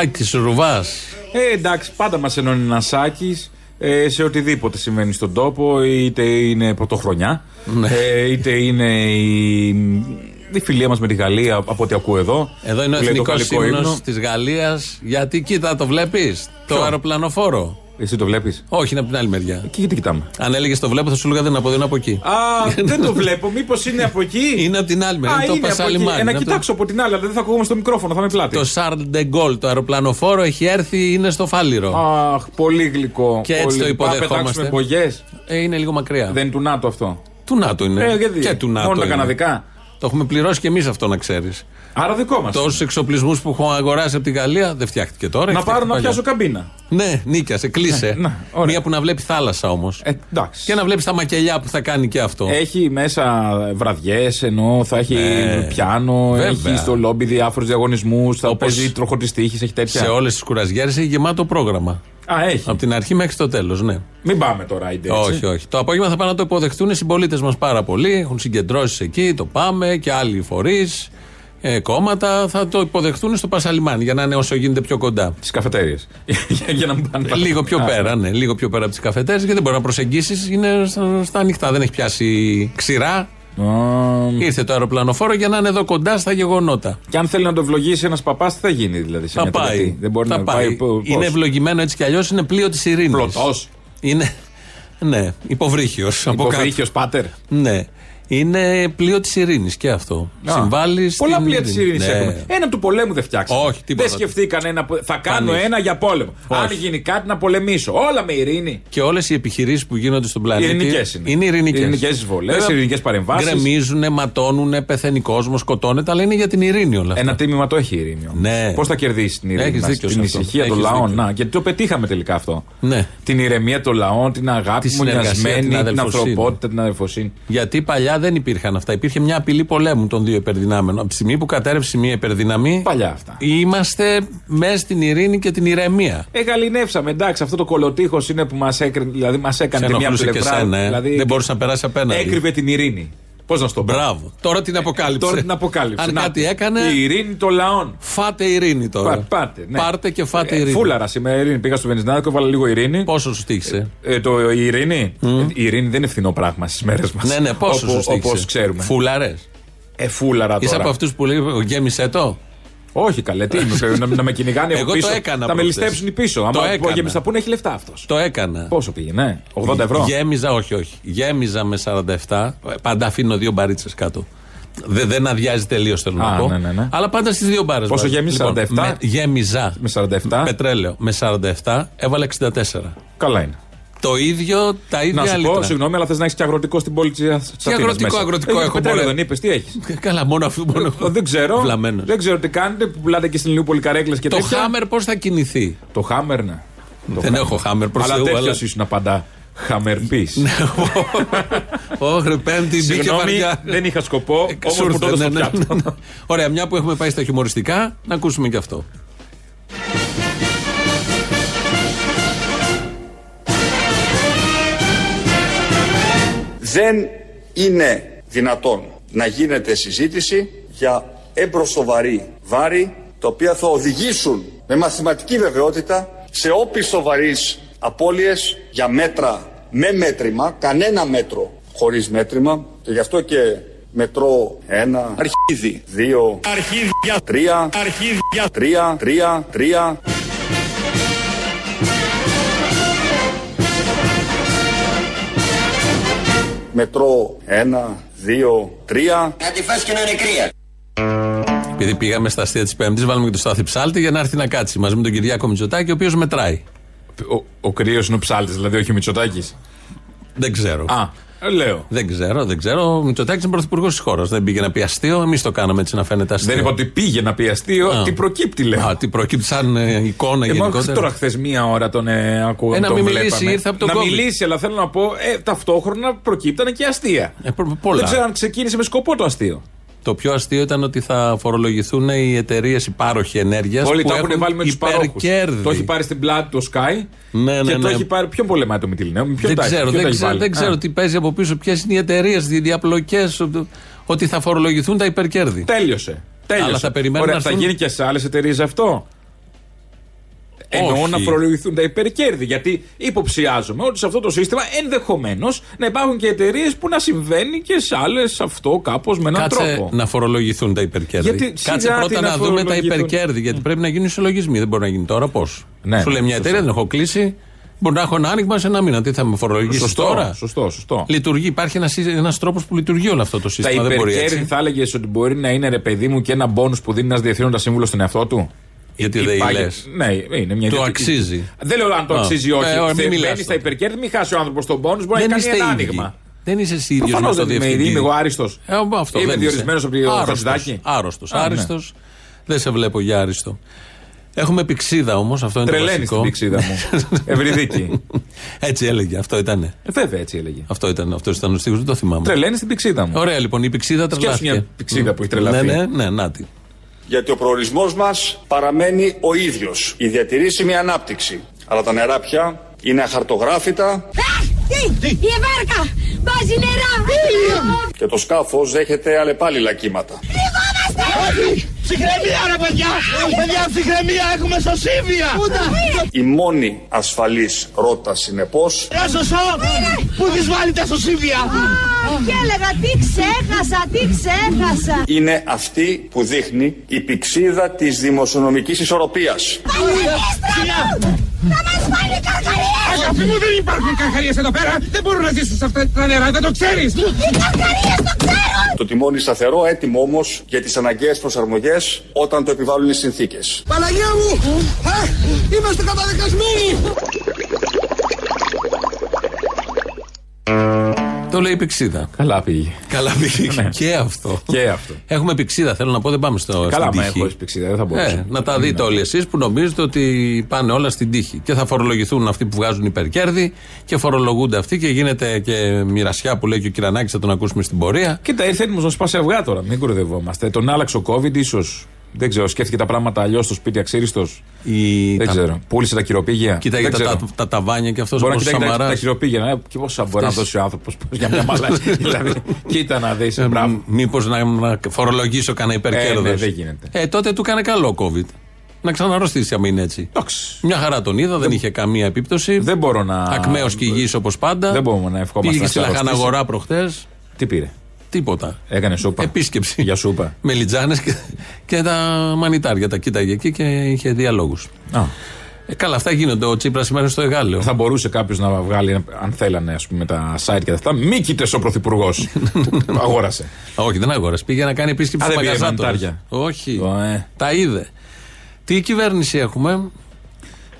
ο Σάκης Ρουβάς. Ε, εντάξει, πάντα μας ενώνει ένας σάκι ε, σε οτιδήποτε συμβαίνει στον τόπο, είτε είναι πρωτοχρονιά, Ναι. ε, είτε είναι η, η φιλία μας με τη Γαλλία, από ό,τι ακούω εδώ. Εδώ είναι ο που λέει το εθνικός γαλλικό ύμνο ύμνο. της Γαλλίας. Γιατί κοίτα, το βλέπεις. Το Ποιο; αεροπλανοφόρο. Εσύ το βλέπεις; Όχι, είναι από την άλλη μεριά. Και γιατί κοιτάμε; Αν έλεγες το βλέπω, θα σου έλεγα δεν είναι από εδώ, είναι από εκεί. Α, δεν το βλέπω. Μήπως είναι από εκεί; Είναι από την άλλη μεριά. Α, είναι το είναι από εκεί. Πασαλιμάνι. Ε, να είναι από το- κοιτάξω από την άλλη, αλλά δεν θα ακούγομαι στο μικρόφωνο, θα είμαι πλάτη. Το Charles de Gaulle, το αεροπλανοφόρο, έχει έρθει, είναι στο Φάληρο. Αχ, πολύ γλυκό. Και έτσι πολύ. το Πάμε να υποδεχόμαστε. πετάξουμε μπογιέ. Ε, είναι λίγο μακριά. Δεν είναι του ΝΑΤΟ αυτό. Του ΝΑΤΟ είναι. Ε, γιατί; Και του ΝΑΤΟ. Μόνο τα είναι. καναδικά. Το έχουμε πληρώσει και εμείς αυτό να ξέρεις. Άρα δικό μας. Τόσους εξοπλισμούς που έχω αγοράσει από τη Γαλλία δεν φτιάχτηκε τώρα. Να έχει πάρω να φτιαχτεί πιάσω παλιά. καμπίνα. Ναι, νίκιασε, κλείσε. Ναι, ωραία. Μία που να βλέπει θάλασσα όμως. Ε, εντάξει. Και να βλέπει τα μακελιά που θα κάνει και αυτό. Έχει μέσα βραδιές, ενώ θα έχει Ναι. πιάνο, Βέβαια. έχει στο λόμπι διάφορους διαγωνισμούς, θα Όπως παίζει τροχο τύχης, έχει τέτοια. Σε όλες τις κουραζιέρε έχει γεμάτο πρόγραμμα. Α, έχει. Από την αρχή μέχρι το τέλος, ναι. Μην πάμε τώρα, είτε έτσι. Όχι, όχι. Το απόγευμα θα πάνε να το υποδεχτούν οι συμπολίτες μας πάρα πολύ. Έχουν συγκεντρώσεις εκεί, το πάμε και άλλοι φορείς, ε, κόμματα. Θα το υποδεχτούν στο Πασαλιμάνι για να είναι όσο γίνεται πιο κοντά. Στι καφετέρειε. για να μην πάνε. Ε, Λίγο πιο Α, πέρα, ναι. Λίγο πιο πέρα από τις καφετέρε γιατί δεν μπορεί να προσεγγίσεις. Είναι στα, στα ανοιχτά. Δεν έχει πιάσει ξηρά. Α, Ήρθε το αεροπλανοφόρο για να είναι εδώ κοντά στα γεγονότα. Και αν θέλει να το ευλογήσει ένας παπάς, τι θα γίνει δηλαδή. Σε Θα μια πάει. τελετή; Δεν μπορεί θα να πάει. πάει. πώς; Είναι ευλογημένο έτσι κι αλλιώς. Είναι πλοίο της ειρήνης. Πλωτός. Είναι. Ναι, υποβρύχιος. Υποβρύχιος πάτερ. Ναι. Είναι πλοίο της ειρήνης και αυτό. Α, Συμβάλλει στην. Πολλά πλοία της ειρήνη Ναι. έχουμε. Ένα του πολέμου δεν φτιάξαμε. Όχι, τίποτα. Δεν σκεφτήκαν ένα. που- Θα κάνω Κανείς. ένα για πόλεμο. Όχι. Αν γίνει κάτι να πολεμήσω. Όλα με ειρήνη. Και όλες οι επιχειρήσεις που γίνονται στον πλανήτη. Ειρηνικές είναι. Είναι ειρηνικές. Ειρηνικές εισβολές, ειρηνικές παρεμβάσεις. Γκρεμίζουν, ματώνουν, πεθαίνει κόσμος, σκοτώνεται, αλλά είναι για την ειρήνη όλα αυτά. Ένα τίμημα το έχει η ειρήνη. όμως. Ναι. Πώς θα κερδίσει την ειρήνη, Έχεις μας, δίκιο την σε αυτό. ησυχία των Έχεις λαών. δίκιο. Να, γιατί το πετύχαμε τελικά αυτό. Ναι. Την ηρεμία των λαών, την αγάπη Τη συνεργασία, μονιασμένη, την την, αδελφοσύνη. ανθρωπότητα, την αδελφοσύνη. Γιατί παλιά δεν υπήρχαν αυτά. Υπήρχε μια απειλή πολέμου των δύο υπερδυνάμεων. Από τη στιγμή που κατέρευσε μία υπερδυναμή. Παλιά αυτά. Είμαστε μέσα στην ειρήνη και την ηρεμία. Ε, γαλινεύσαμε. Εντάξει, αυτό το κολοτύχο είναι που μας έκανε, δηλαδή μας Σε έκανε τη μια ενοχλούσε και πλευρά. εσένα, ε. δηλαδή, Δεν μπορούσε να περάσει απέναντι. Έκρυβε την ειρήνη. Πώς να σου το πω; Μπράβο. Τώρα την αποκάλυψε. Τώρα την αποκάλυψε. Αν Να, κάτι έκανε. Η ειρήνη των λαών. Φάτε ειρήνη τώρα. Πα- πάτε, ναι. Πάρτε και φάτε Ε, ειρήνη. Φούλαρα σήμερα ειρήνη. Πήγα στο Βενιζινάδικο, έβαλα λίγο ειρήνη. Πόσο σου τύχησε. Ε, το, η ειρήνη. Ε, η ειρήνη δεν είναι φθηνό πράγμα στις μέρες μας. Ναι, ναι, πόσο σου τύχησε. Όπως ξέρουμε. Φουλαρέ. Ε, φούλαρα τώρα. Είσαι από αυτούς που λέει γέμισε το. Όχι, καλέ, τι είμαι, να, να με κυνηγάνε από Εγώ το πίσω. έκανα Θα με προχτές. ληστέψουν οι πίσω. Το Άμα έκανα. γεμίσει θα πούνε, έχει λεφτά αυτός. Το έκανα. Πόσο πήγαινε, 80 ευρώ. Γέμιζα, όχι, όχι. Γέμιζα με 47. Πάντα αφήνω δύο μπαρίτσες κάτω. Δε, δεν αδειάζει τελείως, θέλω Α, να πω. ναι, ναι, ναι. Αλλά πάντα στις δύο μπάρες. Πόσο γέμιζε, 47? με, γέμιζα. Με 47. Πετρέλαιο. Με 47 έβαλα 64. Καλά είναι. Το ίδιο, τα ίδια Να σου λίτρα. πω, συγγνώμη, αλλά θες να έχεις και αγροτικό στην πόλη της Αθήνας. αγροτικό, αγροτικό έχω, Πετρέλαιο μωρέ. δεν είπες, τι έχεις; Καλά, μόνο αυτό μόνο. Δεν ξέρω. Βλαμμένος. Δεν ξέρω τι κάνετε που πουλάτε και στην Λιούπολη καρέκλες και Το τέτοια. χάμερ πώς θα κινηθεί; Το χάμερ, ναι. Το Δεν έχω χάμερ προς Αλλά Θεού. τέτοιος Αλλά... ήσουν πάντα χαμερπής. Όχι, πέμπτη μπήκε Συγγνώμη, βαριά. δεν είχα σκοπό, όμω Σου μου το ήρθε, έδωσε ναι, στο ναι, πιάτο. ναι. Ωραία, μια που έχουμε πάει στα χιουμοριστικά, να ακούσουμε και αυτό. Δεν είναι δυνατόν να γίνεται συζήτηση για έμπροσοβαρή βάρη τα οποία θα οδηγήσουν με μαθηματική βεβαιότητα σε όπιστο βαρύς απώλειες για μέτρα με μέτρημα, κανένα μέτρο χωρίς μέτρημα και γι' αυτό και μετρώ ένα αρχίδι, δύο αρχίδια, τρία αρχίδια, τρία, τρία, τρία. Μετρώ ένα, δύο, τρία. Να τη φας και να είναι κρύα. Επειδή πήγαμε στα αστεία της Πέμπτης, βάλουμε και το Στάθη Ψάλτη για να έρθει να κάτσει μαζί με τον Κυριάκο Μητσοτάκη, ο οποίος μετράει. Ο, ο κρύος είναι ο ψάλτης, δηλαδή όχι ο Μητσοτάκης. Δεν ξέρω. Α. Ε, Λέω. Δεν ξέρω, δεν ξέρω. Ο Μητσοτάκης είναι πρωθυπουργός της χώρας. Δεν πήγε να πει αστείο. Εμείς το κάναμε έτσι να φαίνεται αστείο. Δεν είπα ότι πήγε να πει αστείο. Α. Τι προκύπτει, λέω. Α, τι προκύπτει σαν ε, εικόνα Ε, μα γενικότερα. τώρα χθες μία ώρα τον ε, ακούω. Ε, να τον μην μιλήσει, βλέπαμε. ήρθε από τον Να COVID. μιλήσει, αλλά θέλω να πω, ε, ταυτόχρονα προκύπτανε και αστεία. Ε, προ- πολλά. Δεν ξέρω αν ξεκίνησε με σκοπό το αστείο. Το πιο αστείο ήταν ότι θα φορολογηθούν οι εταιρείες υπάροχοι ενέργειας. Όλοι το έχουν βάλει με τους παρόχους. υπερκέρδη. Το έχει πάρει στην πλάτη το Sky. Ναι, ναι, και το ναι. έχει πάρει. Ποιον πολεμάει το Μητυλινέο, με ποιον Δεν τα έχει, ξέρω, ποιον τα δεν έχει ξέρω, βάλει; δεν ξέρω Α, τι παίζει από πίσω, ποιες είναι οι εταιρείες, οι διαπλοκέ, ότι θα φορολογηθούν τα υπερκέρδη. Τέλειωσε. Τέλειωσε. Αλλά θα περιμένουν Ωραία, να θα έρθουν- γίνει και σε άλλες εταιρείες αυτό; Εννοώ Όχι. να φορολογηθούν τα υπερκέρδη. Γιατί υποψιάζομαι ότι σε αυτό το σύστημα ενδεχομένως να υπάρχουν και εταιρείες που να συμβαίνει και σε άλλες αυτό κάπως με έναν Κάτσε τρόπο. να φορολογηθούν τα υπερκέρδη. Γιατί Κάτσε σιγά πρώτα τι να, να δούμε τα φορολογηθούν. υπερκέρδη. Γιατί πρέπει να γίνουν ισολογισμοί. Δεν μπορεί να γίνει τώρα πώς; Ναι, Σου λέει μια σωστό. εταιρεία, δεν έχω κλείσει. Μπορεί να έχω ένα άνοιγμα σε ένα μήνα. Τι θα με φορολογήσεις Σωστό, τώρα; σωστό, σωστό. Λειτουργεί. Υπάρχει ένας ένας τρόπος που λειτουργεί όλο αυτό το Τα σύστημα. Δεν μπορεί υπερκέρδη έτσι. θα έλεγες ότι μπορεί να είναι ρε παιδί μου και ένα μπόνου που δίνει ένας διευθύνοντα σύμβουλο στον εαυτό του; Γιατί δεν Υπάρχει- λες. Ναι, είναι μια Το ιδιωτική- αξίζει. Δεν λέω αν το Α. αξίζει ή όχι. Ε, ωραία, μην Θε- μιλάς Μπαίνει στα τότε. υπερκέρδη, μην χάσει ο άνθρωπος τον πόνους, μπορεί Δεν να είστε κάνει ένα ίδιοι. άνοιγμα. Δεν είσαι εσύ ίδιος Προφανώς με το δεν είμαι, διευθυντή. είμαι εγώ άριστος. Ε, αυτό Είμαι δεν διορισμένος είσαι. από το Άρρωστος, Χατζηδάκη. Άρρωστος, Α, ναι. άριστος. Δεν σε βλέπω για άριστο. Έχουμε πηξίδα όμως, αυτό είναι Τρελαίνεις το βασικό. την πηξίδα μου. Ευρυδίκη. Έτσι έλεγε, αυτό ήταν. Ε, Βέβαια έτσι έλεγε. Αυτό ήταν, αυτός ήταν ο στίχος, δεν το θυμάμαι. Τρελαίνεις την πηξίδα μου. Ωραία λοιπόν, η πηξίδα Σκέψου τρελάθηκε. μια πηξίδα που έχει τρελαθεί. Ναι, ναι, ναι, να τη. Γιατί ο προορισμός μας παραμένει ο ίδιος. Η διατηρήσιμη ανάπτυξη. Αλλά τα νερά πια είναι αχαρτογράφητα Τι! Η βάρκα! Βάζει νερά! και το σκάφος δέχεται αλλεπάλληλα κύματα. Ψυχραιμία ρε παιδιά! Παιδιά ψυχραιμία έχουμε σωσίβια! Η μόνη ασφαλής ρότα συνεπώς Ρε σωσό! Πού τις βάλει τα σωσίβια! Και έλεγα τι ξέχασα, τι ξέχασα! είναι αυτή που δείχνει η πηξίδα της δημοσιονομικής ισορροπίας. Παναγίστρα μου! Θα μας βάλει καρκαρίες! Αγάπη μου δεν υπάρχουν καρχαρίες εδώ πέρα! Δεν μπορούν να ζήσουν σε αυτά τα νερά, δεν το ξέρεις! Οι καρκαρίες το ξέρουν! Το τιμόνι σταθερό, έτοιμο όμως για τις αναγκαίες προσαρμογές όταν το επιβάλλουν οι συνθήκες. Παναγία μου! Ε, Είμαστε καταδικασμένοι! Το λέει η πηξίδα. Καλά πήγε. Καλά πήγε. και αυτό. Και αυτό. Έχουμε πηξίδα, θέλω να πω, δεν πάμε στο. Καλά, στην μα τύχη. έχω πηξίδα, δεν θα μπορούσα. Ε, να τα δείτε όλοι εσείς που νομίζετε ότι πάνε όλα στην τύχη. Και θα φορολογηθούν αυτοί που βγάζουν υπερκέρδη και φορολογούνται αυτοί και γίνεται και μοιρασιά που λέει και ο Κυρανάκης, θα τον ακούσουμε στην πορεία. Κοίτα, ήρθε έτοιμος να σπάσει αυγά τώρα. Μην κοροϊδευόμαστε. Τον άλλαξε ο COVID, ίσως. Δεν ξέρω, σκέφτηκε τα πράγματα αλλιώς στο σπίτι αξίριστος. Η... Δεν τα- ξέρω. Πούλησε τα κυροπήγια. Κοίταγε Δεν τα, ξέρω. τα, τα ταβάνια και αυτός Μπορεί ο να κοιτάει τα, Σαμαράς. τα χειροπήγια. Ε, και πόσα μπορεί να δώσει ο άνθρωπος για μια μαλάκια. δηλαδή, κοίτα να δεις. Μπράβο. Μήπως να, να φορολογήσω κανένα υπερκέρδο. Ε, ναι, δεν γίνεται. Ε, τότε του έκανε καλό COVID. Να ξαναρρωστήσει, άμα είναι έτσι. Εντάξει. Μια χαρά τον είδα, δεν είχε καμία επίπτωση. Δεν μπορώ να. Ακμαίος και υγιή όπως πάντα. Δεν μπορούμε να ευχόμαστε Πήγε να στη σε αρρωστήσει. Λαχαναγορά προχτές. Τι πήρε; Τίποτα. Έκανε σούπα. Επίσκεψη. Για σούπα. Με λιτζάνες και, και τα μανιτάρια. Τα κοίταγε εκεί και είχε διαλόγους. Α. Ε, καλά, αυτά γίνονται. Ο Τσίπρας σήμερα στο Εγάλεο. Θα μπορούσε κάποιος να βγάλει, αν θέλανε, ας πούμε, τα site και αυτά. Μήκητε ο πρωθυπουργός. Αγόρασε. Α, Όχι, δεν αγόρασε. Πήγε να κάνει επίσκεψη Α, στους δεν πήρε μαγαζάτορες. μανιτάρια. Όχι. Ω, ε. Τα είδε. Τι κυβέρνηση έχουμε;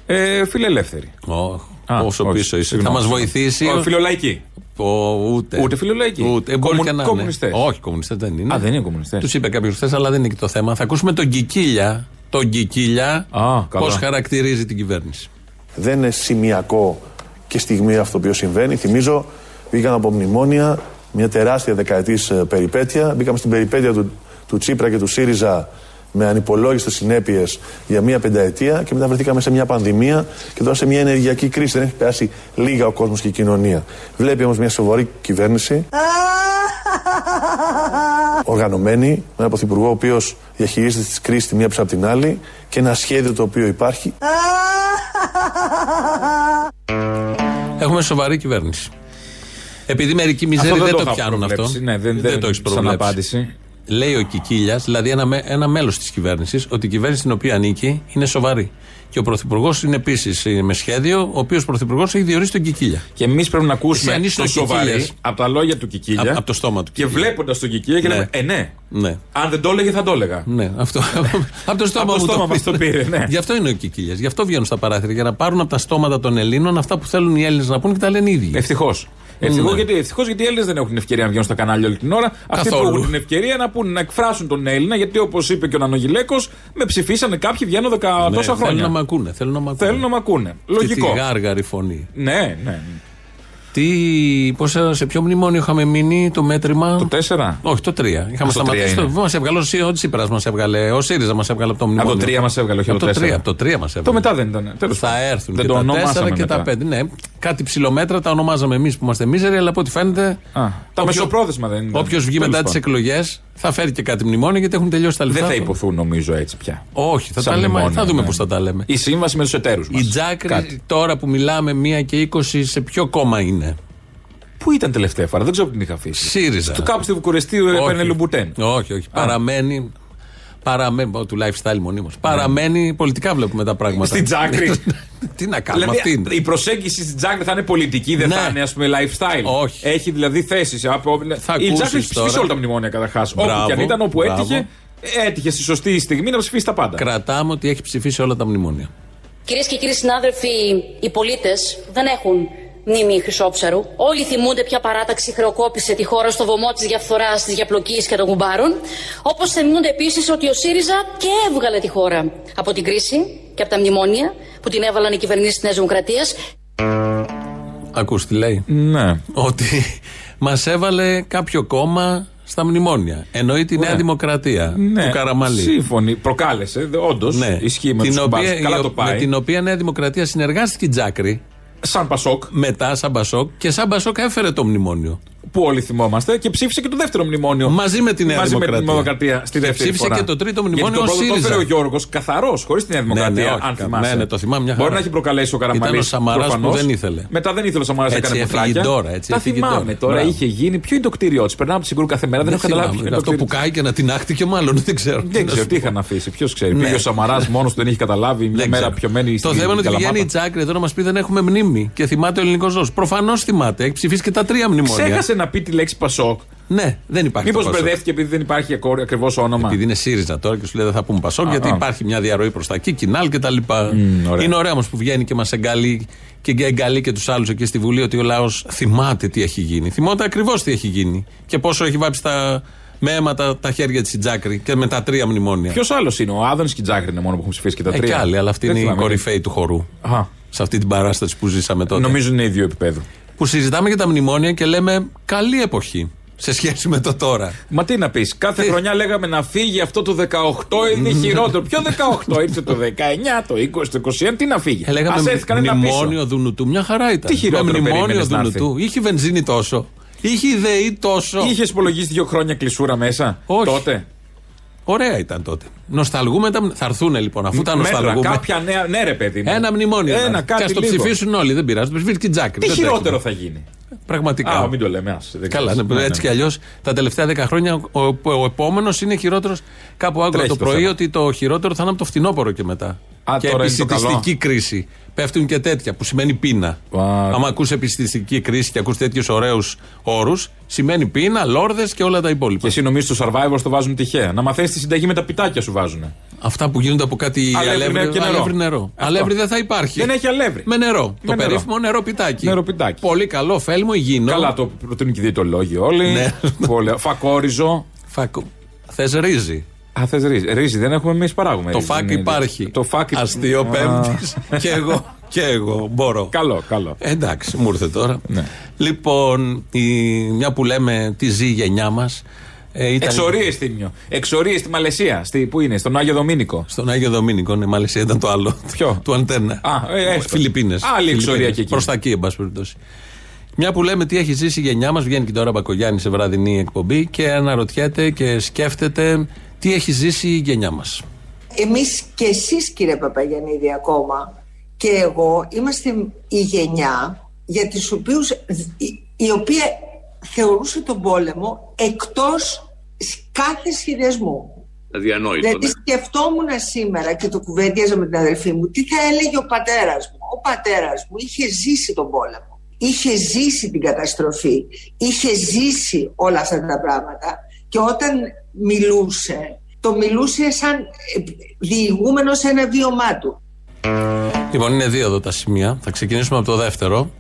Ε, φιλελεύθερη. Ω, Α, όσο όχι, πίσω είσαι. συγγνώμη. Θα μας βοηθήσει. Ω, φιλολαϊκή. Ο, ούτε. Ούτε φιλολαϊκή. Ούτε. Ε, μπορεί Κομμουν- και να είναι. κομμουνιστές. Όχι, κομμουνιστές δεν είναι. Α, δεν είναι κομμουνιστές. Τους είπε κάποιος χθες, αλλά δεν είναι και το θέμα. Θα ακούσουμε τον Κικίλια. Τον Κικίλια. Α, καλά. Πώς χαρακτηρίζει την κυβέρνηση. Δεν είναι σημειακό και στιγμή αυτό το οποίο συμβαίνει. Θυμίζω, βγήκαν από μνημόνια μια τεράστια δεκαετής περιπέτεια. Μπήκαμε στην περιπέτεια του, του Τσίπρα και του ΣΥΡΙΖΑ με ανυπολόγιστες συνέπειες για μια πενταετία και μετά βρεθήκαμε σε μια πανδημία και τώρα σε μια ενεργειακή κρίση. Δεν έχει περάσει λίγα ο κόσμος και η κοινωνία. Βλέπει όμως μια σοβαρή κυβέρνηση οργανωμένη, με έναν πρωθυπουργό ο οποίος διαχειρίζεται τις κρίσεις τη μία πίσω από την άλλη και ένα σχέδιο το οποίο υπάρχει. Έχουμε σοβαρή κυβέρνηση. Επειδή μερικοί μιζέροι Αυτό δεν, δεν το το είχα πιάνουν αυτό. προβλέψει. Ναι, δεν- δεν- το έχεις σαν προβλέψει. Απάντηση. Λέει ο Κικίλιας, δηλαδή ένα, με- ένα μέλος της κυβέρνησης, ότι η κυβέρνηση στην οποία ανήκει είναι σοβαρή. Και ο πρωθυπουργός είναι επίσης με σχέδιο, ο οποίος πρωθυπουργός έχει διορίσει τον Κικίλια. Και εμείς πρέπει να ακούσουμε Εσύ αν είσαι το ο σοβαρή Κικίλιας. από τα λόγια του Κικίλια. Απ' απ' το στόμα του Και Κικίλια. βλέποντας τον Κικίλια και Ναι. λέμε, Ε, ναι. Ναι. Αν δεν το έλεγε, θα το έλεγα. Ναι, αυτό. από το στόμα, Από το μου στόμα μας το πήρε, ναι. Γι' αυτό είναι ο Κικίλιας. Γι' αυτό βγαίνουν στα παράθυρα. Για να πάρουν από τα στόματα των Ελλήνων αυτά που θέλουν οι Έλληνες να πούν και τα λένε οι ίδιοι. Ευτυχώς. Ευτυχώς Ναι. γιατί, ευτυχώς γιατί οι Έλληνες δεν έχουν την ευκαιρία να βγαίνουν στα κανάλια όλη την ώρα. Αυτοί που Καθόλου. έχουν την ευκαιρία να, πούν, να εκφράσουν τον Έλληνα, γιατί όπως είπε και ο Νανογιλέκος, με ψηφίσανε κάποιοι βγαίνω δεκα Ναι, τόσα Θέλουν χρόνια. Να μ' ακούνε. Θέλουν να μ' ακούνε. Θέλουν να μ' ακούνε. Και Λογικό. τη γάργαρη φωνή. Ναι, ναι. Τι, πώς, σε ποιο μνημόνιο είχαμε μείνει το μέτρημα; Το 4. Όχι, το 3. Είχαμε το σταματήσει. τρία Το, είναι. μας έβγαλε ο, Σι- ο Τσίπρας, μας έβγαλε. Ο ΣΥΡΙΖΑ μας έβγαλε από το μνημόνιο. Από το 3 μας έβγαλε, όχι από το 4. 3. Από το 3 μας έβγαλε. Το μετά δεν ήταν. Τέλος Θα πάντων. έρθουν δεν και το τα ονομάσαμε 4 και μετά. τα 5. Ναι, κάτι ψηλομέτρα τα ονομάζαμε εμείς που είμαστε μίζεροι, αλλά από ό,τι φαίνεται. Α, τα όποιο- μεσοπρόθεσμα δεν είναι. Όποιος βγει Τέλος μετά τις πάντων. εκλογές θα φέρει και κάτι μνημόνιο γιατί έχουν τελειώσει τα λεφτά. Δεν θα του. υποθούν νομίζω έτσι πια. Όχι, θα Σαν τα λέμε. μνημόνιο, Θα δούμε ναι. πώς θα τα λέμε. Η σύμβαση με τους εταίρους μας. Η Τζάκρη τώρα που μιλάμε 1 και 20 σε ποιο κόμμα είναι; Πού ήταν τελευταία φορά, δεν ξέρω που την είχα αφήσει. ΣΥΡΙΖΑ. Του κάπου στη Βουκουρεστή έπαιρνε Λουμπουτέν. Όχι, όχι. Παραμένει. Παραμένει. Του lifestyle μονίμως. Παραμένει. Πολιτικά βλέπουμε τα πράγματα. Στην Τζάκρη. Τι να κάνουμε, Δηλαδή, αυτή είναι. η προσέγγιση στην Τζάκρη θα είναι πολιτική, δεν Ναι. θα είναι ας πούμε lifestyle. Όχι. Έχει δηλαδή θέσεις. Από... Θα η ακούσεις Τζάκρη έχει ψηφίσει τώρα. όλα τα μνημόνια καταρχάς. Όπου Μπράβο, και αν ήταν, όπου μπράβο. έτυχε, έτυχε στη σωστή στιγμή να ψηφίσει τα πάντα. Κρατάμε ότι έχει ψηφίσει όλα τα μνημόνια. Κυρίες και κύριοι συνάδελφοι, οι πολίτες δεν έχουν μνήμη χρυσόψαρου. Όλοι θυμούνται ποια παράταξη χρεοκόπησε τη χώρα στο βωμό της διαφθοράς, της διαπλοκής και των κουμπάρων. Όπως θυμούνται επίσης ότι ο ΣΥΡΙΖΑ και έβγαλε τη χώρα από την κρίση και από τα μνημόνια που την έβαλαν οι κυβερνήσεις της Νέας Δημοκρατίας. Ακούς τι λέει; Ναι. Ότι μας έβαλε κάποιο κόμμα στα μνημόνια. Εννοεί τη Νέα Ωραία. Δημοκρατία ναι. του Καραμαλή. Σύμφωνοι. Προκάλεσε. Όντως. Ναι. Ισχύει με την τους οποία, Καλά η- το πάει. Με την οποία η Νέα Δημοκρατία συνεργάστηκε η Τζάκρη Σαν Πασόκ, μετά σαν Μπασόκ και σαν Μπασόκ έφερε το μνημόνιο. Που όλοι θυμόμαστε, και ψήφισε και το δεύτερο μνημόνιο. Μαζί με τη Νέα Μαζί με Δημοκρατία. τη Δημοκρατία στη Και δεύτερη ψήφισε φορά. και το τρίτο Γιατί μνημόνιο το ο πρώτο το ΣΥΡΙΖΑ. έφερε ο Γιώργος καθαρός, χωρίς τη Νέα Δημοκρατία. ναι, όχι, αν κα- θυμάσαι. ναι, ναι, το θυμάμαι μια χαρά. Μπορεί να έχει προκαλέσει ο Καραμαλής. Ήταν ο Σαμαράς που δεν ήθελε. Μετά δεν ήθελε ο Σαμαράς να Έτσι κάνει έφυγε πετράκια. τώρα, έτσι Τα έφυγε θυμάμαι τώρα. τώρα. Μπράβο. Είχε γίνει. Ποιο είναι το κτίριό της. Περνάμε από τη Σιγκούρου κάθε μέρα. Δεν έχω καταλάβει. ποιο θυμάμαι. είναι το Αυτό που κτίριο. κάει και να την άχτηκε μάλλον. Δεν ξέρω. Δεν ξέρω τι είχαν αφήσει. Ποιος ξέρει. Ναι. Πήγε ο Σαμαράς μόνος του δεν είχε καταλάβει. Μια Δεν μέρα ξέρω. πιωμένη Το στην θέμα είναι ότι Καλαμάτα. βγαίνει η Τζάκρη εδώ να μας πει δεν έχουμε μνήμη και θυμάται ο ελληνικός λαός. Προφανώς θυμάται. Έχει ψηφίσει και τα τρία μνημόνια. Ξέχασε να πει τη λέξη Πασόκ. Ναι, δεν υπάρχει. Μήπως το Πασόκ. μπερδεύτηκε επειδή δεν υπάρχει ακριβώς όνομα; Επειδή είναι ΣΥΡΙΖΑ τώρα και σου λέει δεν θα πούμε Πασόκ, γιατί α. υπάρχει μια διαρροή προς τα εκεί, κοινάλ και τα λοιπά. ωραία. Είναι ωραίο όμως που βγαίνει και μας εγκαλεί και εγκαλεί και τους άλλους εκεί στη Βουλή ότι ο λαός θυμάται τι έχει γίνει. Θυμόταν ακριβώς τι έχει γίνει και πόσο έχει βάψει τα, με αίματα τα χέρια της η Τζάκρη και με τα τρία μνημόνια. Ποιος άλλος είναι, ο Άδωνης και η Τζάκρη είναι μόνο που έχουν ψηφίσει και τα Ε, τρία; και άλλοι, αλλά αυτή Δεν είναι η θυμάμαι. κορυφαίοι του χορού. Αχα. Σε αυτή την παράσταση που ζήσαμε τότε. Νομίζω είναι ίδιο επίπεδο. Που συζητάμε για τα μνημόνια και λέμε καλή εποχή σε σχέση με το τώρα. Μα τι να πεις, κάθε Τι; χρονιά λέγαμε να φύγει αυτό το 18 είναι χειρότερο. Ποιο 18 ήρθε το 19, το 20, το 21, τι να φύγει. Ε, λέγαμε Ας έρθει κανένα μνημόνιο πίσω. Δουνουτού, μια χαρά ήταν. Τι χειρότερο με μνημόνιο περίμενες να Δουνουτού. Είχε βενζίνη τόσο. Είχε ιδεή τόσο. Είχες υπολογίσει δύο χρόνια κλεισούρα μέσα Όχι. τότε; Ωραία ήταν τότε. Νοσταλγούμε τα. Θα έρθουν λοιπόν, αφού τα Μέτρα, νοσταλγούμε. κάποια νέα, ναι, ρε παιδί. μου. Ένα μνημόνιο. να Ένα έρθει. κάτι και α το λίγο. ψηφίσουν όλοι, δεν πειράζει. Το ψηφίσει και η Τζάκρη. Τι δεν χειρότερο τρέχουμε. θα γίνει; Πραγματικά. Α, μην το λέμε. Ας, δεν Καλά, ξέρεις. ναι, Ναι, έτσι ναι. κι αλλιώς τα τελευταία 10 χρόνια ο, ο, ο επόμενος είναι χειρότερος. Κάπου άκουγα Τρέχει το το πρωί θέμα. ότι το χειρότερο θα είναι από το φθινόπωρο και μετά. Α, και τώρα είναι το επιστημιστική κρίση. Πέφτουν και τέτοια που σημαίνει πείνα. Α. Άμα ακούς επιστημιστική κρίση και ακούς τέτοιους ωραίους όρους, σημαίνει πείνα, λόρδες και όλα τα υπόλοιπα. Και εσύ νομίζεις το survivor το βάζουν τυχαία. Να μαθαίνεις τη συνταγή με τα πιτάκια σου βάζουν. Αυτά που γίνονται από κάτι Αλεύρι αλεύρι, και νερό. αλεύρι νερό. Αυτό. Αλεύρι δεν θα υπάρχει. Δεν έχει αλεύρι. Με νερό. Με το νερό. περίφημο νερό πιτάκι. Νερό πιτάκι. Πολύ καλό, ωφέλιμο, υγιεινό. Καλά, το προτείνουν και οι διαιτολόγοι όλοι. Ναι. Πολύ- Φακόριζο. Φακο... Θες ρύζι. Α, θες ρύζι. Ρύζι δεν έχουμε, εμείς παράγουμε. Το ρύζι. φακ Είναι- υπάρχει. Το φακ Αστείο Α, πέμπτης. και εγώ. Και εγώ μπορώ. Καλό, καλό. Εντάξει, μου ήρθε τώρα. Ναι. Λοιπόν, η, μια που λέμε τι ζει η γενιά μας. Ε, ήταν Εξορίες θύμιο. Εξορίες στη Μαλαισία. Στη, πού είναι, στον Άγιο Δομήνικο. Στον Άγιο Δομήνικο, ναι, Μαλαισία ήταν το άλλο. Ποιο; του Αντένα. Α, ε, έστω. Φιλιππίνες. Άλλη εξορία και εκεί. Προς τα εκεί, εν πάση περιπτώσει. Μια που λέμε τι έχει ζήσει η γενιά μας, βγαίνει και τώρα Μπακογιάννης σε βραδινή εκπομπή και αναρωτιέται και σκέφτεται τι έχει ζήσει η γενιά μας. Εμείς και εσείς κύριε Παπαγιαννίδη ακόμα και εγώ είμαστε η γενιά για τις οποίους, η, η οποία θεωρούσε τον πόλεμο εκτός κάθε σχεδιασμού. Αδιανόητο. Δηλαδή ναι. σκεφτόμουν σήμερα και το κουβέντιαζα με την αδελφή μου τι θα έλεγε ο πατέρας μου. Ο πατέρας μου είχε ζήσει τον πόλεμο. Είχε ζήσει την καταστροφή. Είχε ζήσει όλα αυτά τα πράγματα. Και όταν μιλούσε, το μιλούσε σαν ε, διηγούμενο σε ένα βίωμά του. Λοιπόν, είναι δύο εδώ τα σημεία. Θα ξεκινήσουμε από το δεύτερο.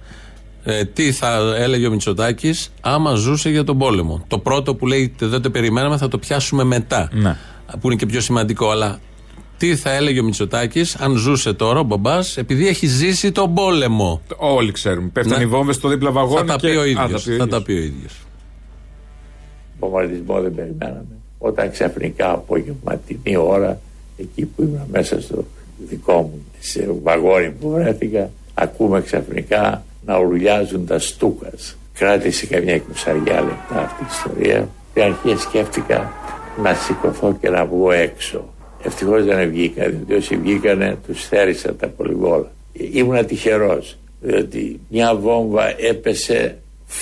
Ε, τι θα έλεγε ο Μητσοτάκης άμα ζούσε για τον πόλεμο. Το πρώτο που λέει δεν το περιμέναμε θα το πιάσουμε μετά. Ναι. Που είναι και πιο σημαντικό. Αλλά τι θα έλεγε ο Μητσοτάκης αν ζούσε τώρα ο μπαμπάς επειδή έχει ζήσει τον πόλεμο; Όλοι ξέρουμε. Πέφτουν Ναι. οι βόμβες στο δίπλα Θα βαγόνι. τα και... πει ο Α, ίδιος. θα πει ο Θα τα ίδιος. πει ο ίδιος. βομβαρδισμό δεν περιμέναμε. Όταν ξαφνικά απογευματινή ώρα, εκεί που ήμουν μέσα στο δικό μου σε βαγόνι που βρέθηκα, ακούμε ξαφνικά να ουρλιάζουν τα στούκας. Κράτησε καμιά εικοσαριά λεπτά αυτή η ιστορία. Στην αρχή σκέφτηκα να σηκωθώ και να βγω έξω. Ευτυχώς δεν βγήκα, διότι όσοι βγήκανε τους θέρισα τα πολυβόλα. Ήμουν τυχερός, διότι μια βόμβα έπεσε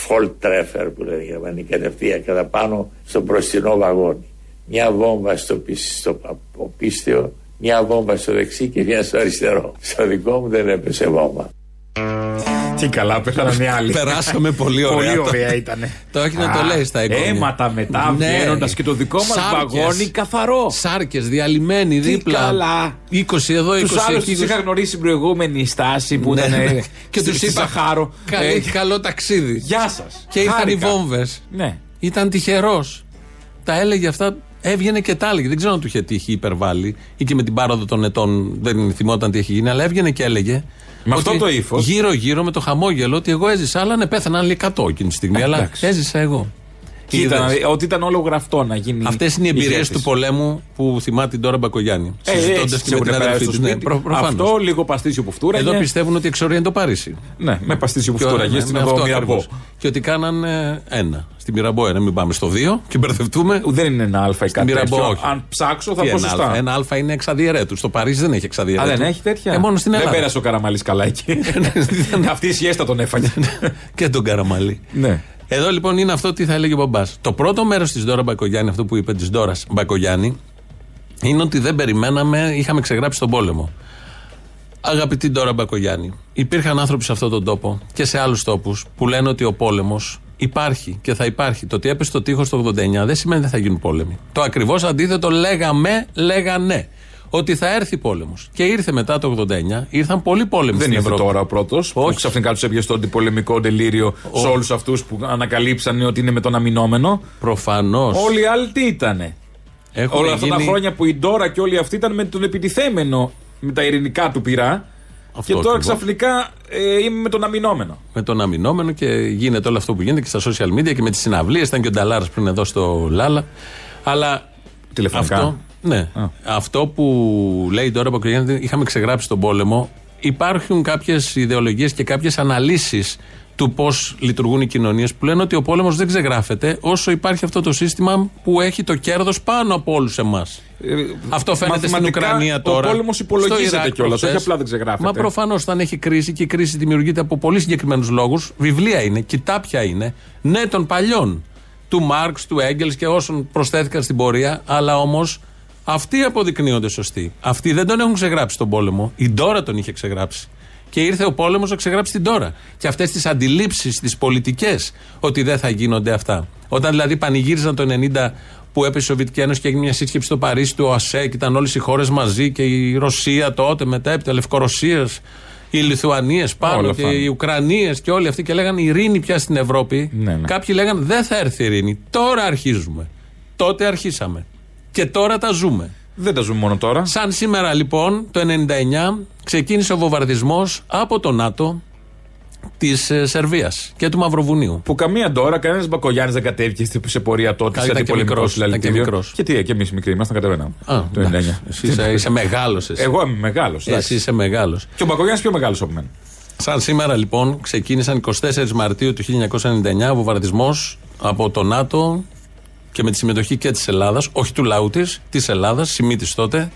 Volltreffer που λένε οι Γερμανοί κατευθείαν κατά πάνω στο μπροστινό βαγόνι. Μια βόμβα στο, πισ- στο πα- πίστιο, μια βόμβα στο δεξί και μια στο αριστερό. Στο δικό μου δεν έπεσε βόμβα. Τι καλά, πέθαναν οι άλλοι. Περάσαμε πολύ ωραία. Πολύ ωραία ήταν. Το έχεις να το λέει στα εγγόνια. Αίματα μετά Ναι. βγαίνοντας και το δικό μας Σάρκες. βαγόνι καθαρό. Σάρκες, διαλυμένοι Τι δίπλα. καλά. 20 εδώ, 20 Του άλλους εκεί. τους είχα γνωρίσει στην προηγούμενη στάση που Ναι, ήταν. ναι. ε, Και στη- τους στη είπα Σαχάρο. Καλή, Ε, καλό ταξίδι. Γεια σας. Και ήρθαν οι βόμβες. Ναι. Ήταν τυχερός. Τα έλεγε αυτά, έβγαινε και τα έλεγε. Δεν ξέρω αν του είχε τύχει υπερβάλλει ή και με την πάροδο των ετών δεν θυμόταν τι έχει γίνει, αλλά έβγαινε και έλεγε. Με αυτό ότι το ύφος. Γύρω-γύρω με το χαμόγελο ότι εγώ έζησα, αλλά ναι, πέθαναν άλλοι 100 εκείνη τη στιγμή. αλλά εντάξει. έζησα εγώ. Κοίτα, Είδες; ότι ήταν όλο γραφτό να γίνει. Αυτές είναι οι εμπειρίες ηγέτης. του πολέμου που θυμάται την τώρα Μπακογιάννη. Ε, Συζητώντας έτσι και σε με έχουν την περάσει αδερφή στο της. Ναι, σπίτι. προ- προφανώς. Αυτό λίγο παστίσιο που φτούραγε. Εδώ πιστεύουν ότι η εξορία είναι το Παρίσι. Ναι, με παστίσιο που Και- φτούραγε ναι, στην με εδώ αυτό Μυραμπό. ακριβώς. Και ότι κάνανε ένα. Στη Μυραμπό ένα, μην πάμε στο δύο και μπερδευτούμε. Δεν είναι ένα Α ή κάτι Μυραμπό, τέτοιο. όχι. Αν ψάξω θα Τι πω ένα σωστά. Α. Ένα Α είναι εξαδιαιρέτους. Στο Παρίσι δεν έχει εξαδιαιρέτους. Α, δεν έχει τέτοια; Ε, μόνο στην δεν Ελλάδα. πέρασε ο Καραμαλής καλά εκεί. Αυτή η σιέστα τον έφαγε. και τον Καραμαλή. Ναι. Εδώ λοιπόν είναι αυτό τι θα έλεγε ο μπαμπάς. Το πρώτο μέρος της Δώρα Μπακογιάννη, αυτό που είπε της Δώρα Μπακογιάννη, είναι ότι δεν περιμέναμε, είχαμε ξεγράψει τον πόλεμο. Αγαπητή Ντόρα Μπακογιάννη, υπήρχαν άνθρωποι σε αυτόν τον τόπο και σε άλλους τόπους που λένε ότι ο πόλεμος υπάρχει και θα υπάρχει. Το ότι έπεσε το τείχος το 89 δεν σημαίνει ότι δεν θα γίνουν πόλεμοι. Το ακριβώς αντίθετο λέγαμε, λέγανε. Ότι θα έρθει πόλεμος. Και ήρθε μετά το 89, ήρθαν πολλοί πόλεμοι Δεν στην ήρθε Ευρώπη. τώρα ο πρώτος. Που Όχι. ξαφνικά τους έπιασε το αντιπολεμικό τελείριο σε όλους αυτούς που ανακαλύψαν ότι είναι με τον αμυνόμενο. Προφανώς. Όλοι οι άλλοι τι ήτανε; Όλα αυτά τα χρόνια που η Ντόρα και όλοι αυτοί ήταν με τον επιτιθέμενο με τα ειρηνικά του πειρά. Αυτό και τώρα ακριβώς. ξαφνικά ε, είμαι με τον αμυνόμενο. με τον αμυνόμενο και γίνεται όλο αυτό που γίνεται και στα social media και με τις συναυλίες. Ήταν και ο Νταλάρας πριν εδώ στο Λάλα. Αλλά Τηλεφωνικά. αυτό, ναι, αυτό που λέει τώρα που είχαμε ξεγράψει τον πόλεμο. Υπάρχουν κάποιες ιδεολογίες και κάποιες αναλύσεις του πώς λειτουργούν οι κοινωνίες που λένε ότι ο πόλεμος δεν ξεγράφεται όσο υπάρχει αυτό το σύστημα που έχει το κέρδος πάνω από όλους εμάς. Αυτό φαίνεται στην Ε, μαθηματικά, Ουκρανία τώρα. Ο πόλεμος στο υπολογίζεται Ιράκ κιόλας. Όχι προχθές. απλά δεν ξεγράφεται. Μα προφανώς όταν έχει κρίση και η κρίση δημιουργείται από πολύ συγκεκριμένους λόγους. Βιβλία είναι, κοιτά ποια είναι. Ναι, των παλιών. Του Μάρξ, του Έγκελς και όσων προσθέθηκαν στην πορεία. Αλλά όμως αυτοί αποδεικνύονται σωστοί. Αυτοί δεν τον έχουν ξεγράψει τον πόλεμο. Η Ντόρα τον είχε ξεγράψει. Και ήρθε ο πόλεμος να ξεγράψει την Ντόρα. Και αυτές τις αντιλήψεις, τις πολιτικές, ότι δεν θα γίνονται αυτά. Όταν δηλαδή πανηγύριζαν το 90 που έπεσε η Σοβιετική Ένωση και έγινε μια σύσκεψη στο Παρίσι του ΟΑΣΕ και ήταν όλες οι χώρες μαζί και η Ρωσία τότε, μετά έπειτα Λευκορωσίας, οι Λιθουανίες πάνω Όλα και αυτά. οι Ουκρανίες και όλοι αυτοί και λέγανε ειρήνη πια στην Ευρώπη. Ναι, ναι. Κάποιοι λέγανε δεν θα έρθει ειρήνη. Τώρα αρχίζουμε. Τότε αρχίσαμε. Και τώρα τα ζούμε. Δεν τα ζούμε μόνο τώρα. Σαν σήμερα λοιπόν το 99 ξεκίνησε ο βομβαρδισμός από το ΝΑΤΟ της ε, Σερβίας και του Μαυροβουνίου. Που καμία τώρα, κανένας Μπακογιάννης δεν κατέβηκε στη- σε πορεία τότε Καλά, σε ήταν και αντιπολεμικό μικρός, ήταν και συλλαλητήριο. μικρός. Και τι, και εμείς μικροί ήμασταν, κατεβαίναμε. Α, το εντάξει. 99. Εσύ είσαι, είσαι μεγάλος εσύ. Εγώ είμαι μεγάλος. Εσύ είσαι μεγάλος. Και ο Μπακογιάννης πιο μεγάλος από μένα. Σαν σήμερα λοιπόν ξεκίνησαν 24 Μαρτίου του 1999 ο βομβαρδισμός από το ΝΑΤΟ και με τη συμμετοχή και της Ελλάδας, όχι του λαού της, της Ελλάδας, σημίτης τότε.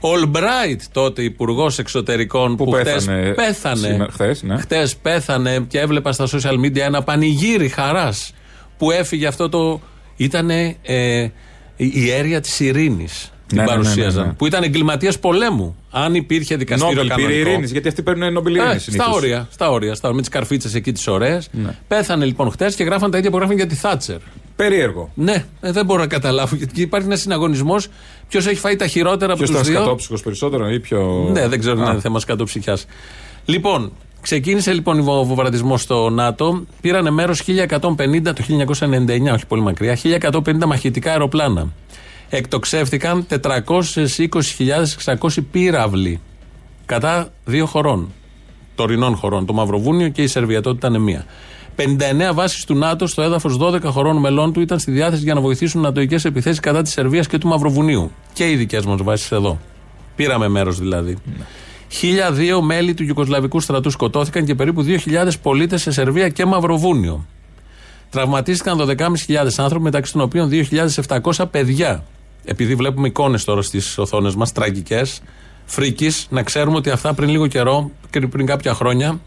Ολμπράιτ τότε υπουργός εξωτερικών που, Που χτες πέθανε πέθανε. σήμερα- χθες, ναι. Χτες πέθανε και έβλεπα στα social media ένα πανηγύρι χαράς που έφυγε αυτό το. ήταν η αίρια της ειρήνης. Την Ναι, ναι, ναι, παρουσίαζαν. ναι, ναι. Που ήταν εγκληματίας πολέμου. Αν υπήρχε δικαστήριο Νόμπελ πήρε κανονικό. ειρήνης, γιατί αυτοί παίρνουν Νόμπελ Ε, ειρήνης στα όρια, στα όρια, στα όρια. Με τις καρφίτσες εκεί τις ωραίες. Πέθανε λοιπόν χτες και γράφαν τα ίδια που γράφαν για τη Θάτσερ. Περίεργο. Ναι, ε, δεν μπορώ να καταλάβω. Γιατί υπάρχει ένας συναγωνισμός. Ποιος έχει φάει τα χειρότερα από Ποιος τους ήταν δύο. σκατόψυχος περισσότερο ή πιο. Ναι, δεν ξέρω αν Α. είναι θέμα κατοψυχιά. Λοιπόν, Ξεκίνησε λοιπόν ο βομβαρδισμός στο ΝΑΤΟ. Πήρανε μέρος 1150 το 1999, όχι πολύ μακριά, 1150 μαχητικά αεροπλάνα. Εκτοξεύτηκαν 420.600 πύραυλοι κατά δύο χωρών. Τωρινών χωρών. Το Μαυροβούνιο και η Σερβία. Τότε ήταν μία. 59 βάσεις του ΝΑΤΟ στο έδαφος 12 χωρών μελών του ήταν στη διάθεση για να βοηθήσουν νατοικέ επιθέσεις κατά της Σερβίας και του Μαυροβουνίου. Και οι δικές μας βάσεις εδώ. Πήραμε μέρος δηλαδή. 1.002 μέλη του Ιουκοσλαβικού στρατού σκοτώθηκαν και περίπου 2.000 πολίτες σε Σερβία και Μαυροβούνιο. Τραυματίστηκαν 12.500 άνθρωποι, μεταξύ των οποίων 2.700 παιδιά. Επειδή βλέπουμε εικόνες τώρα στις οθόνες μας, τραγικές, φρίκης, να ξέρουμε ότι αυτά πριν λίγο καιρό, πριν κάποια χρόνια,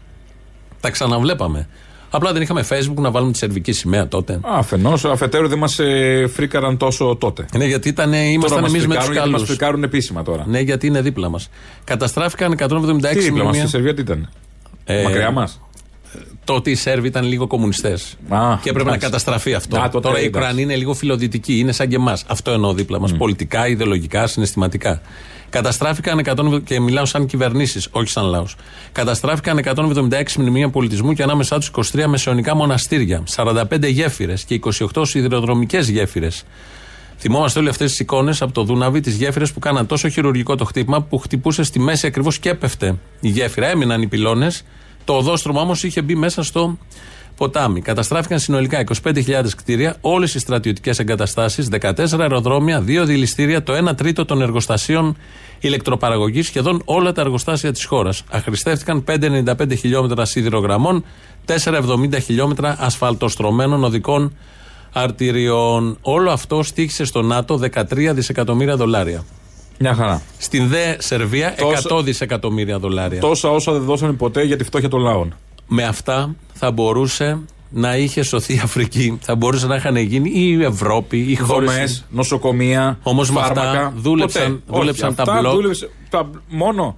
τα ξαναβλέπαμε. Απλά δεν είχαμε Facebook να βάλουμε τη σερβική σημαία τότε. Αφενός, αφετέρου δεν μας ε, φρίκαραν τόσο τότε. Ναι, γιατί ήταν, ήμασταν εμείς με τους καλού. Μας φρικάρουν επίσημα τώρα. Ναι, γιατί είναι δίπλα μας. Καταστράφηκαν 176 Τι δίπλα μα, στη Σερβία τι ήταν; Ε, Μακριά μας; Τότε οι Σέρβοι ήταν λίγο κομμουνιστές. Και έπρεπε να καταστραφεί αυτό. Α, Τώρα οι Ουκρανοί είναι λίγο φιλοδυτικοί, είναι σαν και εμάς. Αυτό εννοώ δίπλα μας. Mm. Πολιτικά, ιδεολογικά, συναισθηματικά. Καταστράφηκαν 100, και μιλάω σαν κυβερνήσεις, όχι σαν λαός. Καταστράφηκαν 176 μνημεία πολιτισμού και ανάμεσά τους 23 μεσαιωνικά μοναστήρια, 45 γέφυρες και 28 σιδηροδρομικές γέφυρες. Θυμόμαστε όλε αυτές τις εικόνες από το Δούναβι, τις γέφυρες που κάναν τόσο χειρουργικό το χτύπημα που χτυπούσε στη μέση ακριβώς και έπεφτε η γέφυρα. Έμειναν οι πυλώνες. Το οδόστρωμα όμως είχε μπει μέσα στο ποτάμι. Καταστράφηκαν συνολικά 25.000 κτίρια, όλες οι στρατιωτικές εγκαταστάσεις, 14 αεροδρόμια, 2 δηληστήρια, το 1 τρίτο των εργοστασίων ηλεκτροπαραγωγής, σχεδόν όλα τα εργοστάσια της χώρας. Αχρηστεύτηκαν 5,95 χιλιόμετρα σιδηρογραμμών, 4,70 χιλιόμετρα ασφαλτοστρωμένων οδικών αρτηριών. Όλο αυτό στήχησε στο ΝΑΤΟ 13 δισεκατομμύρια δολάρια. Μια χαρά. Στην ΔΕ Σερβία 100 δισεκατομμύρια δολάρια. Τόσα όσα δεν δώσανε ποτέ για τη φτώχεια των λαών. Με αυτά θα μπορούσε να είχε σωθεί η Αφρική. Θα μπορούσε να είχαν γίνει η Ευρώπη, οι χώρες. νοσοκομεία, Όμως με αυτά δούλεψαν, δούλεψαν τα μπλοκ. τα, μόνο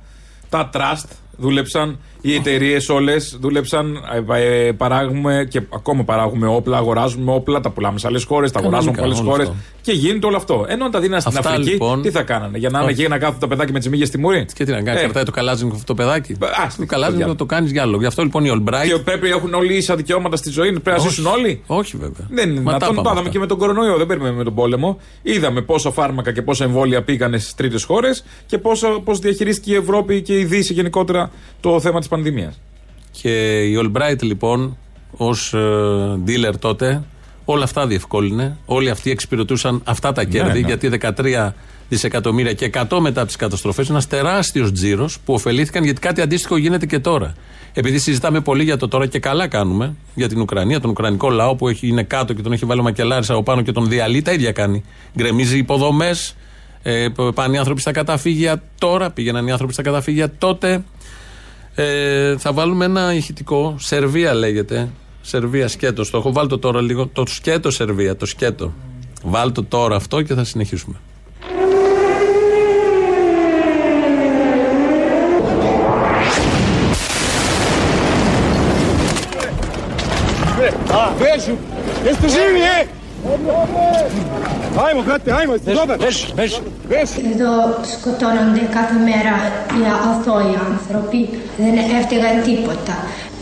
τα trust δούλεψαν οι εταιρείες όλες δούλεψαν, ε, ε, παράγουμε και ακόμα παράγουμε όπλα, αγοράζουμε όπλα, τα πουλάμε σε άλλες χώρες, τα αγοράζουμε από άλλες χώρες. Και γίνεται όλο αυτό. Ενώ αν τα δίνανε στην Αφρική, λοιπόν, τι θα κάνανε, για να είναι εκεί να κάθουν τα παιδάκια με τις μύγες στη μούρη; Και τι να κάνει, ε. κρατάει το καλάζινγκ αυτό το παιδάκι. Α, το καλάζινγκ το, το κάνεις για άλλο. Γι' αυτό λοιπόν οι Ολμπράιτ. Και πρέπει να έχουν όλοι ίσα δικαιώματα στη ζωή, πρέπει να ζήσουν όλοι; Όχι βέβαια. Δεν είναι δυνατόν. Το είδαμε και με τον κορονοϊό, δεν παίρνουμε με τον πόλεμο. Είδαμε πόσα φάρμακα και πόσα εμβόλια πήγανε στις τρίτες χώρες και πώς διαχειρίστηκε η Ευρώπη και η Δύση γενικότερα το θέμα της πανδημίας. Και η Ολμπράιτ λοιπόν, ως ε, dealer τότε, όλα αυτά διευκόλυνε. Όλοι αυτοί εξυπηρετούσαν αυτά τα κέρδη, ναι, ναι. γιατί 13 δισεκατομμύρια και 100 μετά από τις καταστροφές, ένας τεράστιος τζίρος που ωφελήθηκαν γιατί κάτι αντίστοιχο γίνεται και τώρα. Επειδή συζητάμε πολύ για το τώρα και καλά κάνουμε για την Ουκρανία, τον Ουκρανικό λαό που έχει, είναι κάτω και τον έχει βάλει ο Μακελάρης από πάνω και τον διαλύει, τα ίδια κάνει. Γκρεμίζει υποδομές, ε, πάνε οι άνθρωποι στα καταφύγια τώρα, πήγαιναν οι άνθρωποι στα καταφύγια τότε. Ε, θα βάλουμε ένα ηχητικό. Σερβία λέγεται. Σερβία σκέτο. Το έχω βάλει το τώρα λίγο. Το σκέτο Σερβία. Το σκέτο. Βάλτε τώρα αυτό και θα συνεχίσουμε. Vežu! Jeste živi, e? Ajmo, brate, ajmo, dobar. Beš, beš, beš. Εδώ σκοτώνονται κάθε μέρα οι αθώοι άνθρωποι. Δεν έφταιγαν τίποτα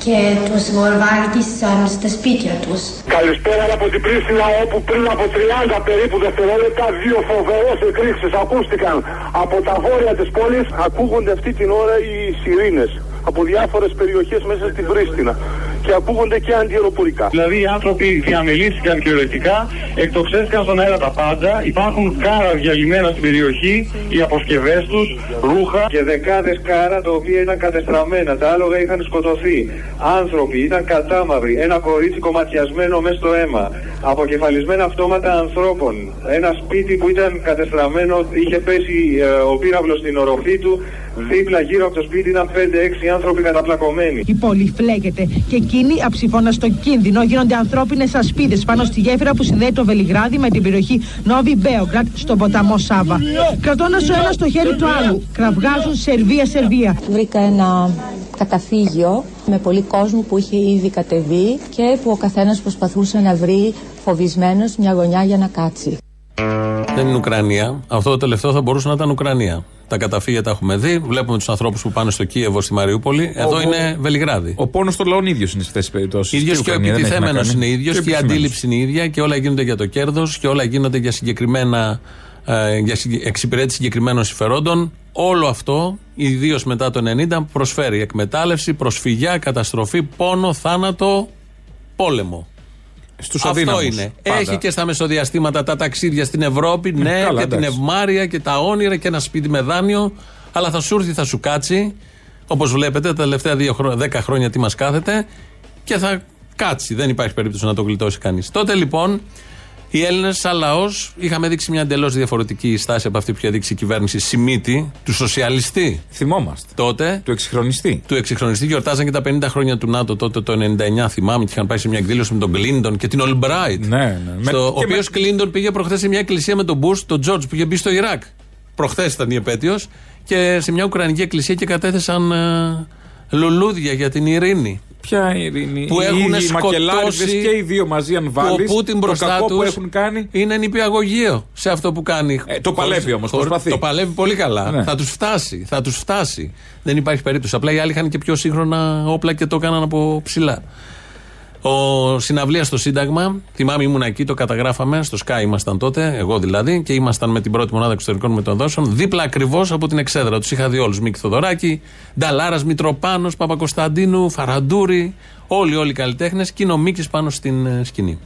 και τους βομβάρδισαν στα σπίτια τους. Καλησπέρα από την Πρίστινα όπου πριν από 30 περίπου δευτερόλεπτα δύο φοβερές εκρήξεις ακούστηκαν από τα βόρεια της πόλης. Ακούγονται αυτή την ώρα οι σιρήνες από διάφορες περιοχές μέσα στην Πρίστινα και ακούγονται και αντιεροπορικά. Δηλαδή οι άνθρωποι διαμελήθηκαν κυριολεκτικά, εκτοξέστηκαν στον αέρα τα πάντα, υπάρχουν κάρα διαλυμένα στην περιοχή, οι αποσκευές τους, ρούχα και δεκάδες κάρα τα οποία ήταν κατεστραμμένα. Τα άλογα είχαν σκοτωθεί. Άνθρωποι ήταν κατάμαυροι, ένα κορίτσι κομματιασμένο μέσα στο αίμα, αποκεφαλισμένα αυτόματα ανθρώπων. Ένα σπίτι που ήταν κατεστραμμένο, είχε πέσει ε, ο πύραυλος στην οροφή του, δίπλα γύρω από το σπίτι ήταν 5-6 άνθρωποι καταπλακωμένοι. Η πόλη φλέγεται και εκείνοι αψηφώνα στο κίνδυνο γίνονται ανθρώπινες ασπίδες πάνω στη γέφυρα που συνδέει το Βελιγράδι με την περιοχή Νόβι Μπέογκρατ στον ποταμό Σάβα. Κρατώντας ο ένας στο χέρι του άλλου, κραυγάζουν Σερβία-Σερβία. Βρήκα ένα καταφύγιο με πολύ κόσμο που είχε ήδη κατεβεί και που ο καθένας προσπαθούσε να βρει φοβισμένος μια γωνιά για να κάτσει. Δεν είναι Ουκρανία. Αυτό το τελευταίο θα μπορούσε να ήταν Ουκρανία. Τα καταφύγια τα έχουμε δει. Βλέπουμε τους ανθρώπους που πάνε στο Κίεβο, στη Μαριούπολη. Εδώ Ο- είναι Βελιγράδι. Ο πόνος των λαών ίδιος είναι σε αυτές τις περιπτώσεις. ίδιος και ο επιτιθέμενος είναι ίδιος και η αντίληψη είναι ίδια και όλα γίνονται για το κέρδος και όλα γίνονται για συγκεκριμένα. ε, για συγκε- εξυπηρέτηση συγκεκριμένων συμφερόντων. Όλο αυτό, ιδίως μετά το 90, προσφέρει εκμετάλλευση, προσφυγιά, καταστροφή, πόνο, θάνατο, πόλεμο. Στους Αυτό αδύναμους, είναι. πάντα. Έχει και στα μεσοδιαστήματα τα ταξίδια στην Ευρώπη, ναι, καλά, και την εντάξει. ευμάρεια και τα όνειρα και ένα σπίτι με δάνειο. Αλλά θα σου έρθει, θα σου κάτσει. Όπως βλέπετε, τα τελευταία δύο χρό- δέκα χρόνια τι μας κάθεται και θα κάτσει. Δεν υπάρχει περίπτωση να το γλιτώσει κανείς. Τότε λοιπόν οι Έλληνες, σαν λαός, είχαμε δείξει μια εντελώς διαφορετική στάση από αυτή που είχε δείξει η κυβέρνηση Σιμίτη, του σοσιαλιστή. Θυμόμαστε. Τότε. Του εξυγχρονιστή. Του εξυγχρονιστή γιορτάζαν και τα 50 χρόνια του ΝΑΤΟ τότε το 99, θυμάμαι, και είχαν πάει σε μια εκδήλωση με τον Κλίντον και την Ολμπράιτ. Ναι, ναι. Με- Στο, ο και οποίος με- Κλίντον πήγε προχθές σε μια εκκλησία με τον Μπούς, τον Τζορτζ που είχε μπει στο Ιράκ. Προχθές ήταν η επέτειος και σε μια Ουκρανική εκκλησία και κατέθεσαν ε, λουλούδια για την ειρήνη. Ποια ειρήνη. Που οι έχουν ίδιοι οι μακελάριδες σκοτώσει και οι δύο μαζί, αν που βάλεις. ο Πούτιν το μπροστά κακό τους που έχουν κάνει. είναι νηπιαγωγείο σε αυτό που κάνει. Ε, το παλεύει όμως, Χωρίς- προσπαθεί. Το παλεύει πολύ καλά. Ναι. Θα τους φτάσει. Θα τους φτάσει. Δεν υπάρχει περίπτωση. Απλά οι άλλοι είχαν και πιο σύγχρονα όπλα και το έκαναν από ψηλά. Ο συναυλίας στο Σύνταγμα, θυμάμαι ήμουν εκεί, το καταγράφαμε, στο Sky ήμασταν τότε, εγώ δηλαδή, και ήμασταν με την πρώτη μονάδα εξωτερικών μεταδόσεων, δίπλα ακριβώς από την εξέδρα. Τους είχα δει όλους. Μίκη Θοδωράκη, Νταλάρας Μητροπάνος, Παπακοσταντίνου, Φαραντούρη, όλοι όλοι οι καλλιτέχνες και είναι ο Μίκης πάνω στην ε, σκηνή.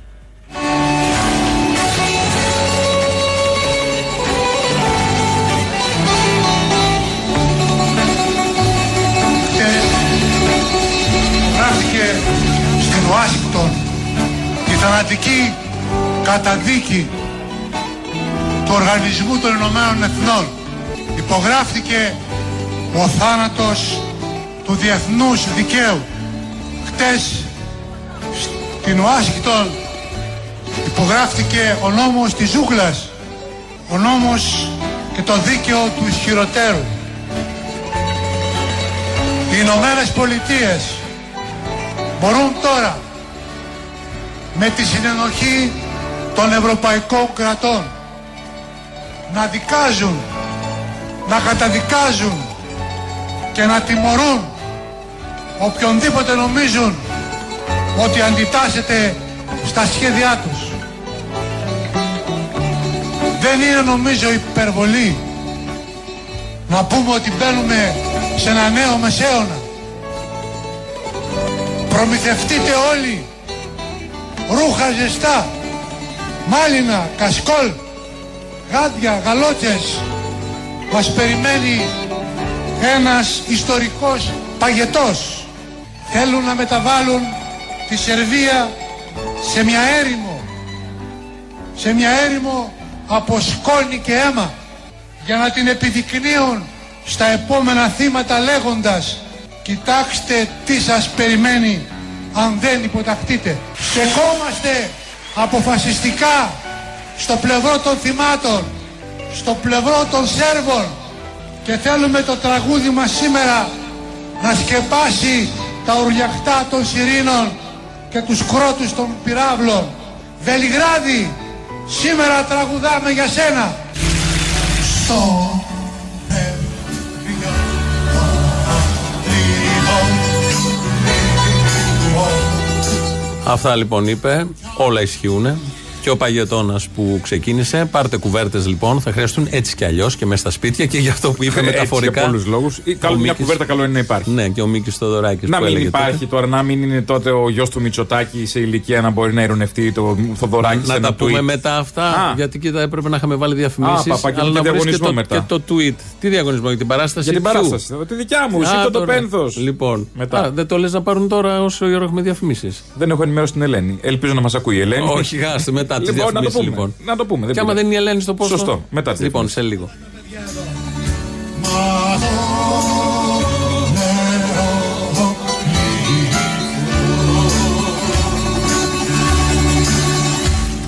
Θανατική καταδίκη του Οργανισμού των Ηνωμένων Εθνών. Υπογράφτηκε ο θάνατος του διεθνούς δικαίου. Χτες στην Ουάσιγκτον υπογράφτηκε ο νόμος της ζούγκλας, ο νόμος και το δίκαιο του ισχυροτέρου. Οι Ηνωμένες Πολιτείες μπορούν τώρα με τη συνενοχή των ευρωπαϊκών κρατών να δικάζουν, να καταδικάζουν και να τιμωρούν οποιονδήποτε νομίζουν ότι αντιτάσσεται στα σχέδιά τους. Δεν είναι νομίζω υπερβολή να πούμε ότι μπαίνουμε σε ένα νέο μεσαίωνα. Προμηθευτείτε όλοι ρούχα ζεστά, μάλινα, κασκόλ, γάντια, γαλότσες. Μας περιμένει ένας ιστορικός παγετός. Θέλουν να μεταβάλουν τη Σερβία σε μια έρημο. Σε μια έρημο από σκόνη και αίμα για να την επιδεικνύουν στα επόμενα θύματα λέγοντας κοιτάξτε τι σας περιμένει αν δεν υποταχτείτε. Στεκόμαστε αποφασιστικά στο πλευρό των θυμάτων, στο πλευρό των Σέρβων και θέλουμε το τραγούδι μας σήμερα να σκεπάσει τα ουρλιαχτά των Σιρήνων και τους κρότους των πυράβλων. Βελιγράδι, σήμερα τραγουδάμε για σένα. Στο Αυτά λοιπόν είπε. Όλα ισχύουν. Και ο Παγετώνας που ξεκίνησε. Πάρτε κουβέρτες λοιπόν. Θα χρειαστούν έτσι κι αλλιώς και μέσα στα σπίτια και για αυτό που είπε Έτσι, μεταφορικά. για πολλούς λόγους. Ή, καλό, Ο μια Μίκης- κουβέρτα καλό είναι να υπάρχει. Ναι, και ο Μίκης Θοδωράκης. Να που μην έλεγε υπάρχει τότε. τώρα, να μην είναι τότε ο γιος του Μητσοτάκη σε ηλικία να μπορεί να ειρωνευτεί το Θοδωράκη σε Να ένα τα πούμε tweet. μετά αυτά. Α. Γιατί κοίτα, έπρεπε να είχαμε βάλει διαφημίσεις. Α, παπα, και Αλλά και να βρεις και διαγωνισμό το, μετά. και το tweet. Τι διαγωνισμό για την παράσταση. Για την ποιου; παράσταση. Τη δικιά μου, Α, σήκω το τώρα. πένθος. Λοιπόν, Μετά. Α, δεν το λες να πάρουν τώρα όσο η ώρα έχουμε διαφημίσεις. Δεν έχω ενημερώσει την Ελένη. Ελπίζω να μας ακούει η Ελένη. Όχι, χάστε μετά τις Λοιπόν, να το διαφημίσεις πούμε. λοιπόν. Να το πούμε. Και άμα πειράζει. δεν είναι η Ελένη στο πόστο. Σωστό. Μετά τις Λοιπόν, διαφημίσεις. σε λίγο.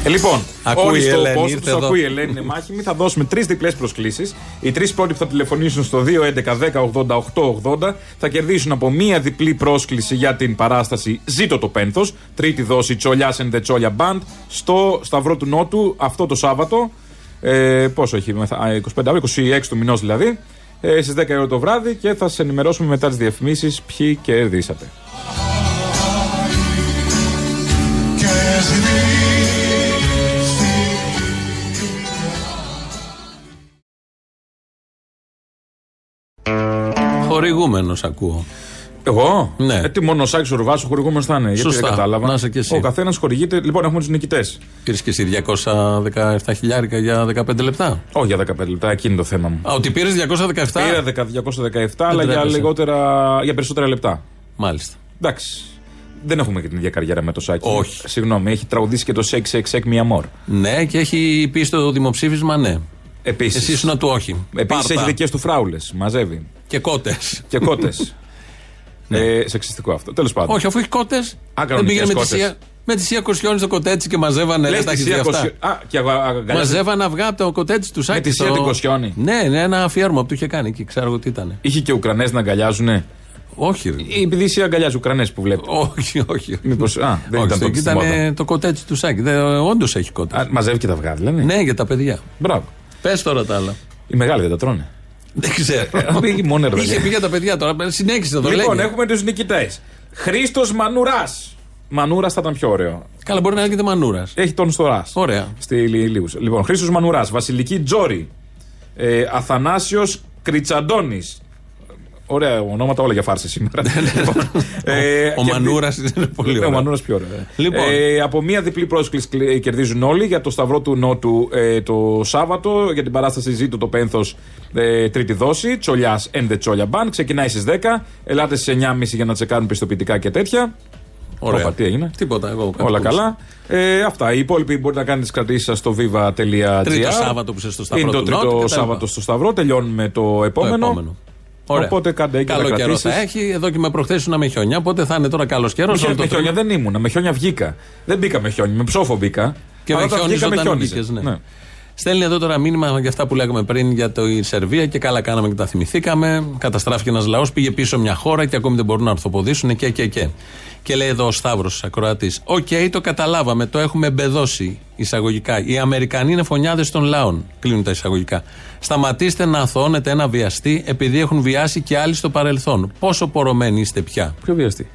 Λοιπόν, Ακούει όλοι η στο Ελένη, post ήρθε τους εδώ. ακούει η Ελένη είναι μάχημη. Θα δώσουμε τρεις διπλές προσκλήσεις. Οι τρεις πρώτοι που θα τηλεφωνήσουν στο 2.11.10.80.880 θα κερδίσουν από μία διπλή πρόσκληση για την παράσταση Ζήτω το Πένθος. Τρίτη δόση Τσολιάς and the Τσόλια Band στο Σταυρό του Νότου αυτό το Σάββατο. Ε, πόσο έχει, μεθα- α, 25 Αύριο, 26 του μηνός δηλαδή. ε, στις 10 η ώρα το βράδυ και θα σας ενημερώσουμε μετά τις διαφημίσεις ποιοι κερδίσατε. Χορηγούμενος ακούω. Εγώ; Ναι. Ε, τι μόνο ο Σάκη ο Ρουβάς ο χορηγούμενος θα είναι. Γιατί Σωστά. δεν κατάλαβα. Να είσαι κι εσύ. Ο καθένας χορηγείται. Λοιπόν, έχουμε τους νικητές. Πήρες και εσύ 217 χιλιάρικα για 15 λεπτά. Όχι για 15 λεπτά, εκείνη είναι το θέμα μου. Α, ότι πήρες 217. Πήρα 217, αλλά για, τρέπεσαι. λιγότερα, για περισσότερα λεπτά. Μάλιστα. Εντάξει. Δεν έχουμε και την ίδια καριέρα με το Σάκη. Όχι. Συγγνώμη, έχει τραγουδήσει και το Σεξ Σεξ Σεξ Μία Μόρ. Ναι, και έχει πει στο δημοψήφισμα ναι. Επίσης. Εσύ ήσουν του όχι. Επίσης Πάρτα. έχει δικές του φράουλες. Μαζεύει. Και κότες. Και κότες. ε, σεξιστικό αυτό. Τέλος πάντων. Όχι, αφού έχει κότες. Δεν κανονικές πήγαινε με τη κότες. Σία. Με τη Σία Κοσιόνι στο κοτέτσι και μαζεύανε. Λες δεν τα τη έχεις δει Σία αυτά; Κοσιό- Α, και αγα- αγκαλιάζει- Μαζεύανε αυγά από το κοτέτσι του Σάκη. τη Σία στο- την Κοσιόνι. Ναι, ναι, ένα αφιέρωμα που του είχε κάνει εκεί. Ξέρω εγώ τι ήταν. Είχε και Ουκρανές να αγκαλιάζουνε; Όχι, ρε. Ή Επειδή εσύ αγκαλιάζει Ουκρανές που βλέπει. Όχι, όχι. Μήπως, α, δεν Όχι, ήταν στο- τότε στη ήταν μόδα. ε, το κοτέτσι του Σάκη. Όντως έχει κότες. Α, μαζεύει και τα αυγά, δηλαδή. Ναι, για τα παιδιά. Μπράβο. Πες τώρα τα άλλα. Οι μεγάλοι δεν τα τρώνε. Δεν ξέρω. Πήγε μόνο ρε Είχε παιδιά. πει για τα παιδιά τώρα. Συνέχισε το Λοιπόν, λέγε. έχουμε τους νικητές. Χρήστος Μανουράς. Μανούρα θα ήταν πιο ωραίο. Καλά, μπορεί να λέγεται Μανούρας. Έχει τον στο Ρας. Ωραία. Στη Λίλιους. Λοιπόν, Χρήστος Μανουράς. Βασιλική Τζόρι. Ε, Αθανάσιος Κριτσαντώνης. Ωραία ονόματα όλα για φάρση σήμερα. λοιπόν, ε, Ο και- Μανούρας είναι πολύ Ναι, ωραίο. Ο Μανούρας πιο ωραίο. Λοιπόν. Ε, από μία διπλή πρόσκληση κλε- κερδίζουν όλοι για το Σταυρό του Νότου ε, το Σάββατο για την παράσταση Ζήτω το Πένθος ε, τρίτη δόση. Τσολιάς and the Τσόλια Band. Ξεκινάει στις 10. Ελάτε στι 9.30 για να τσεκάρουν πιστοποιητικά και τέτοια. Ωραία. Όπα, τι έγινε. Τίποτα, εγώ κάτι Όλα άκουσα. καλά. Ε, αυτά. Οι υπόλοιποι μπορείτε να κάνετε τις κρατήσεις σας στο viva.gr. Τρίτο Σάββατο που είσαι στο Σταυρό Είναι το του Νότου τρίτο και τα λοιπά. Σάββατο στο Σταυρό. Τελειώνουμε το επόμενο. επόμενο. Ωραία. Οπότε κάντε έγκαιρα Καλό καιρό κρατήσεις. θα έχει. Εδώ και με προχθές ήσουν με χιόνια. Οπότε θα είναι τώρα καλός καιρός. Με, χιόνια- με χιόνια δεν ήμουνα, με χιόνια βγήκα. Δεν μπήκα με χιόνια, με ψόφο μπήκα. Και Αλλά με όταν χιόνιζε βγήκα, με όταν χιόνιζε. βγήκες, ναι. Στέλνει εδώ τώρα μήνυμα για αυτά που λέγαμε πριν για το η Σερβία και καλά κάναμε και τα θυμηθήκαμε. Καταστράφηκε ένας λαός, πήγε πίσω μια χώρα και ακόμη δεν μπορούν να ορθοποδήσουν και και και. Και λέει εδώ ο Σταύρος, ακροατής. Οκ, το καταλάβαμε, το έχουμε εμπεδώσει εισαγωγικά. Οι Αμερικανοί είναι φονιάδες των λαών. Κλείνουν τα εισαγωγικά. Σταματήστε να αθώνετε ένα βιαστή επειδή έχουν βιάσει και άλλοι στο παρελθόν. Πόσο πορωμένοι είστε πια. Ποιο βιαστή;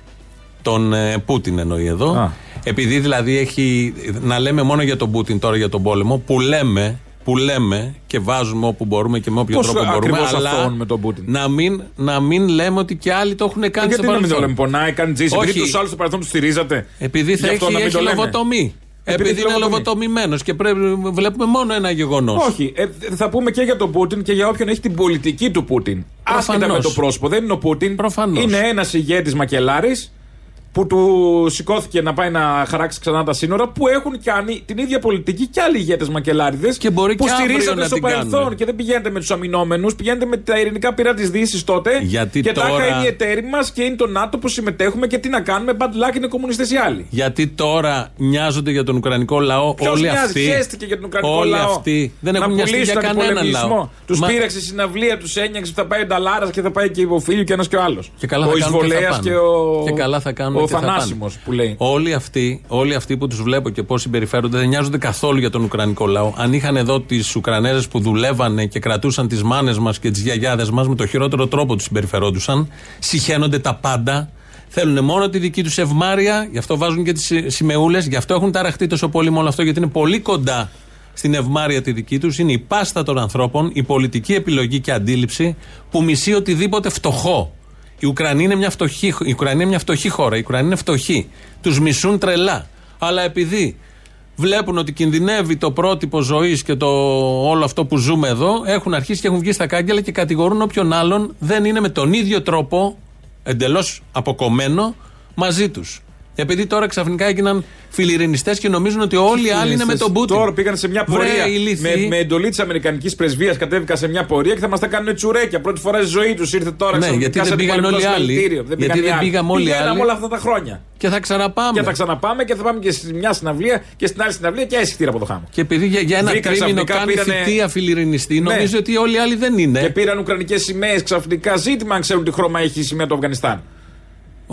Τον ε, Πούτιν εννοεί εδώ. Α. Επειδή δηλαδή έχει. Να λέμε μόνο για τον Πούτιν τώρα για τον πόλεμο, που λέμε, που λέμε και βάζουμε όπου μπορούμε και με όποιο Πώς τρόπο μπορούμε. ακριβώς Αλλά αθώωνουμε τον Πούτιν; να μην, να μην λέμε ότι και άλλοι το έχουν κάνει Γιατί στο να μην το παρελθόν. λέμε, πονάει, κάνει τζίση. Όχι. Επειδή τους άλλους στο παρελθόν τους στηρίζατε. Επειδή θα Γι' αυτό έχει, να μην έχει το λέμε. λογοτομή. Επειδή Επειδή, έχει είναι λογοτομή. λογοτομημένος και πρέπει, βλέπουμε μόνο ένα γεγονός. Όχι, ε, θα πούμε και για τον Πούτιν και για όποιον έχει την πολιτική του Πούτιν. Άσχετα Προφανώς. με το πρόσωπο, δεν είναι ο Πούτιν. Προφανώς. Είναι ένας ηγέτης μακελάρης που του σηκώθηκε να πάει να χαράξει ξανά τα σύνορα που έχουν κάνει την ίδια πολιτική και άλλοι ηγέτες μακελάριδες Και μπορεί που και αύριο στηρίζατε να στο την παρελθόν κάνουν. και δεν πηγαίνετε με τους αμυνόμενους, πηγαίνετε με τα ειρηνικά πυρά της Δύσης τότε. Γιατί και τώρα- τάχα είναι οι εταίροι μας και είναι το ΝΑΤΟ που συμμετέχουμε και τι να κάνουμε. Bad luck είναι κομμουνιστές οι άλλοι. Γιατί τώρα νοιάζονται για τον Ουκρανικό λαό Ποιος όλοι νοιάζει, αυτοί. χαίστηκε για τον Ουκρανικό όλοι λαό. αυτοί δεν έχουν να μοιαστεί για πουλήσουν κανέναν αντιπολεμισμό. λαό. Τους Μα- πήραξε στη συναυλία, τους ένιωξε που θα πάει ο Νταλάρας και θα πάει και ο Φίλιο και ένας και ο άλλος. Και καλά ο θα κάνουν και θα Ισβολέας πάνε. και ο, Και καλά θα κάνουν ο και θα πάνε. Θανάσιμος που λέει. Όλοι αυτοί, όλοι αυτοί που τους βλέπω και πώς συμπεριφέρονται δεν νοιάζονται καθόλου για τον Ουκρανικό λαό. Αν είχαν εδώ τις Ουκρανέζες που δουλεύανε και κρατούσαν τις μάνες μας και τις γιαγιάδες μας με το χειρότερο τρόπο τους συμπεριφερόντουσαν, συχαίνονται τα πάντα. Θέλουν μόνο τη δική τους ευμάρεια, γι' αυτό βάζουν και τις σημεούλες, γι' αυτό έχουν ταραχτεί τόσο πολύ με όλο αυτό, γιατί είναι πολύ κοντά στην ευμάρεια τη δική τους. Είναι η πάστα των ανθρώπων, η πολιτική επιλογή και αντίληψη που μισεί οτιδήποτε φτωχό. Η Ουκρανία είναι μια φτωχή, η Ουκρανία είναι μια φτωχή χώρα. Η Ουκρανία είναι φτωχή. Τους μισούν τρελά. Αλλά επειδή βλέπουν ότι κινδυνεύει το πρότυπο ζωής και το όλο αυτό που ζούμε εδώ, έχουν αρχίσει και έχουν βγει στα κάγκελα και κατηγορούν όποιον άλλον δεν είναι με τον ίδιο τρόπο, εντελώς αποκομμένο, μαζί τους. Επειδή τώρα ξαφνικά έγιναν φιλιρινιστές και νομίζουν ότι όλοι οι άλλοι είναι με τον Πούτιν. Τώρα πήγαν σε μια Βρε, πορεία. ηλίθιοι. με, με εντολή της Αμερικανικής πρεσβείας κατέβηκαν σε μια πορεία και θα μας τα κάνουν τσουρέκια. Πρώτη φορά στη ζωή τους ήρθε τώρα Ναι, ξαφνικά γιατί δεν σε πήγαν αντιπολεμικό όλοι οι άλλοι. συλλαλητήριο. Δεν Γιατί πήγαν οι δεν άλλοι. πήγαμε όλοι οι Πηγαίναμε άλλοι. όλα αυτά τα χρόνια. Και θα ξαναπάμε. Και θα ξαναπάμε και θα πάμε και σε μια συναυλία και στην άλλη συναυλία και έσυχτήρα από το χάμο. Και επειδή για, για ένα Βρήκαν τρίμηνο ξαφνικά, κάνει πήρανε- θητεία φιλιρινιστή, Ναι. νομίζω ότι όλοι οι άλλοι δεν είναι. Και πήραν ουκρανικές σημαίες ξαφνικά. Ζήτημα αν ξέρουν τι χρώμα έχει η σημαία του Αφγανιστάν.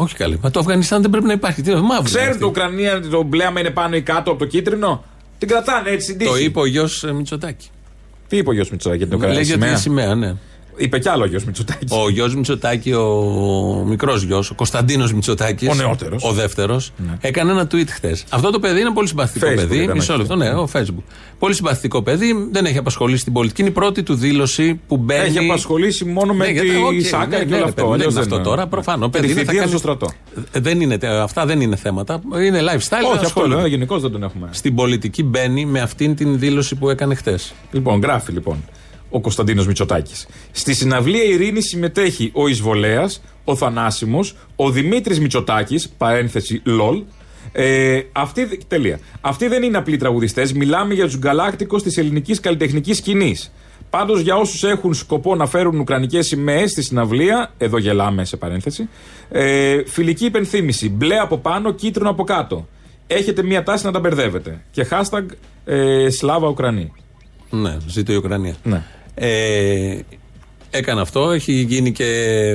Όχι καλή. Μα το Αφγανιστάν δεν πρέπει να υπάρχει. Τι είναι, μαύρο. είναι Ξέρουν αυτή. το Ουκρανία το μπλέαμα είναι πάνω ή κάτω από το κίτρινο; Την κρατάνε έτσι στην τύχη. Το είπε ο γιος Μητσοτάκη. Τι είπε ο γιος Μητσοτάκη για την Ουκρανία. Λέγεται σημαία; η σημαία, ναι. Είπε κι άλλο ο γιος Μητσοτάκης. Ο γιος Μητσοτάκη, ο μικρός γιος, ο Κωνσταντίνος Μητσοτάκης. Ο νεότερος. Ο δεύτερος. Έκανε ένα tweet χθες. Αυτό το παιδί είναι πολύ συμπαθητικό Facebook παιδί. ήταν, Μισό όχι. λεπτό, ναι, ο Facebook. Πολύ συμπαθητικό παιδί. Δεν έχει απασχολήσει την πολιτική. Είναι η πρώτη του δήλωση που μπαίνει. Έχει απασχολήσει μόνο με Ναι, τη γιατί, οκ, Σάκα ναι, και ναι, όλο ρε, αυτό. παιδί, Αλλιώς δεν είναι δεν αυτό τώρα. Προφανώς. Τη θητεία στο στρατό. Δεν είναι, τε- αυτά δεν είναι θέματα. Είναι lifestyle. Όχι, αυτό ασχολούνται. λέω. Γενικώς δεν τον έχουμε. Στην πολιτική μπαίνει με αυτήν την δήλωση που έκανε χθες. Λοιπόν, γράφει λοιπόν ο Κωνσταντίνος Μητσοτάκης. Στη συναυλία Ειρήνη συμμετέχει ο Ισβολέας, ο Θανάσιμος, ο Δημήτρης Μητσοτάκης, παρένθεση LOL. Ε, αυτοί, τελεία. Αυτοί δεν είναι απλοί τραγουδιστές. Μιλάμε για τους γκαλάκτικου της ελληνικής καλλιτεχνικής σκηνής. Πάντως για όσους έχουν σκοπό να φέρουν ουκρανικές σημαίες στη συναυλία, εδώ γελάμε σε παρένθεση, ε, φιλική υπενθύμηση. Μπλε από πάνω, κίτρινο από κάτω. Έχετε μία τάση να τα μπερδεύετε. Και hashtag ε, Σλάβα Ουκρανή. Ναι, ζήτω η Ουκρανία. Ναι. Ε, έκανε αυτό, έχει γίνει και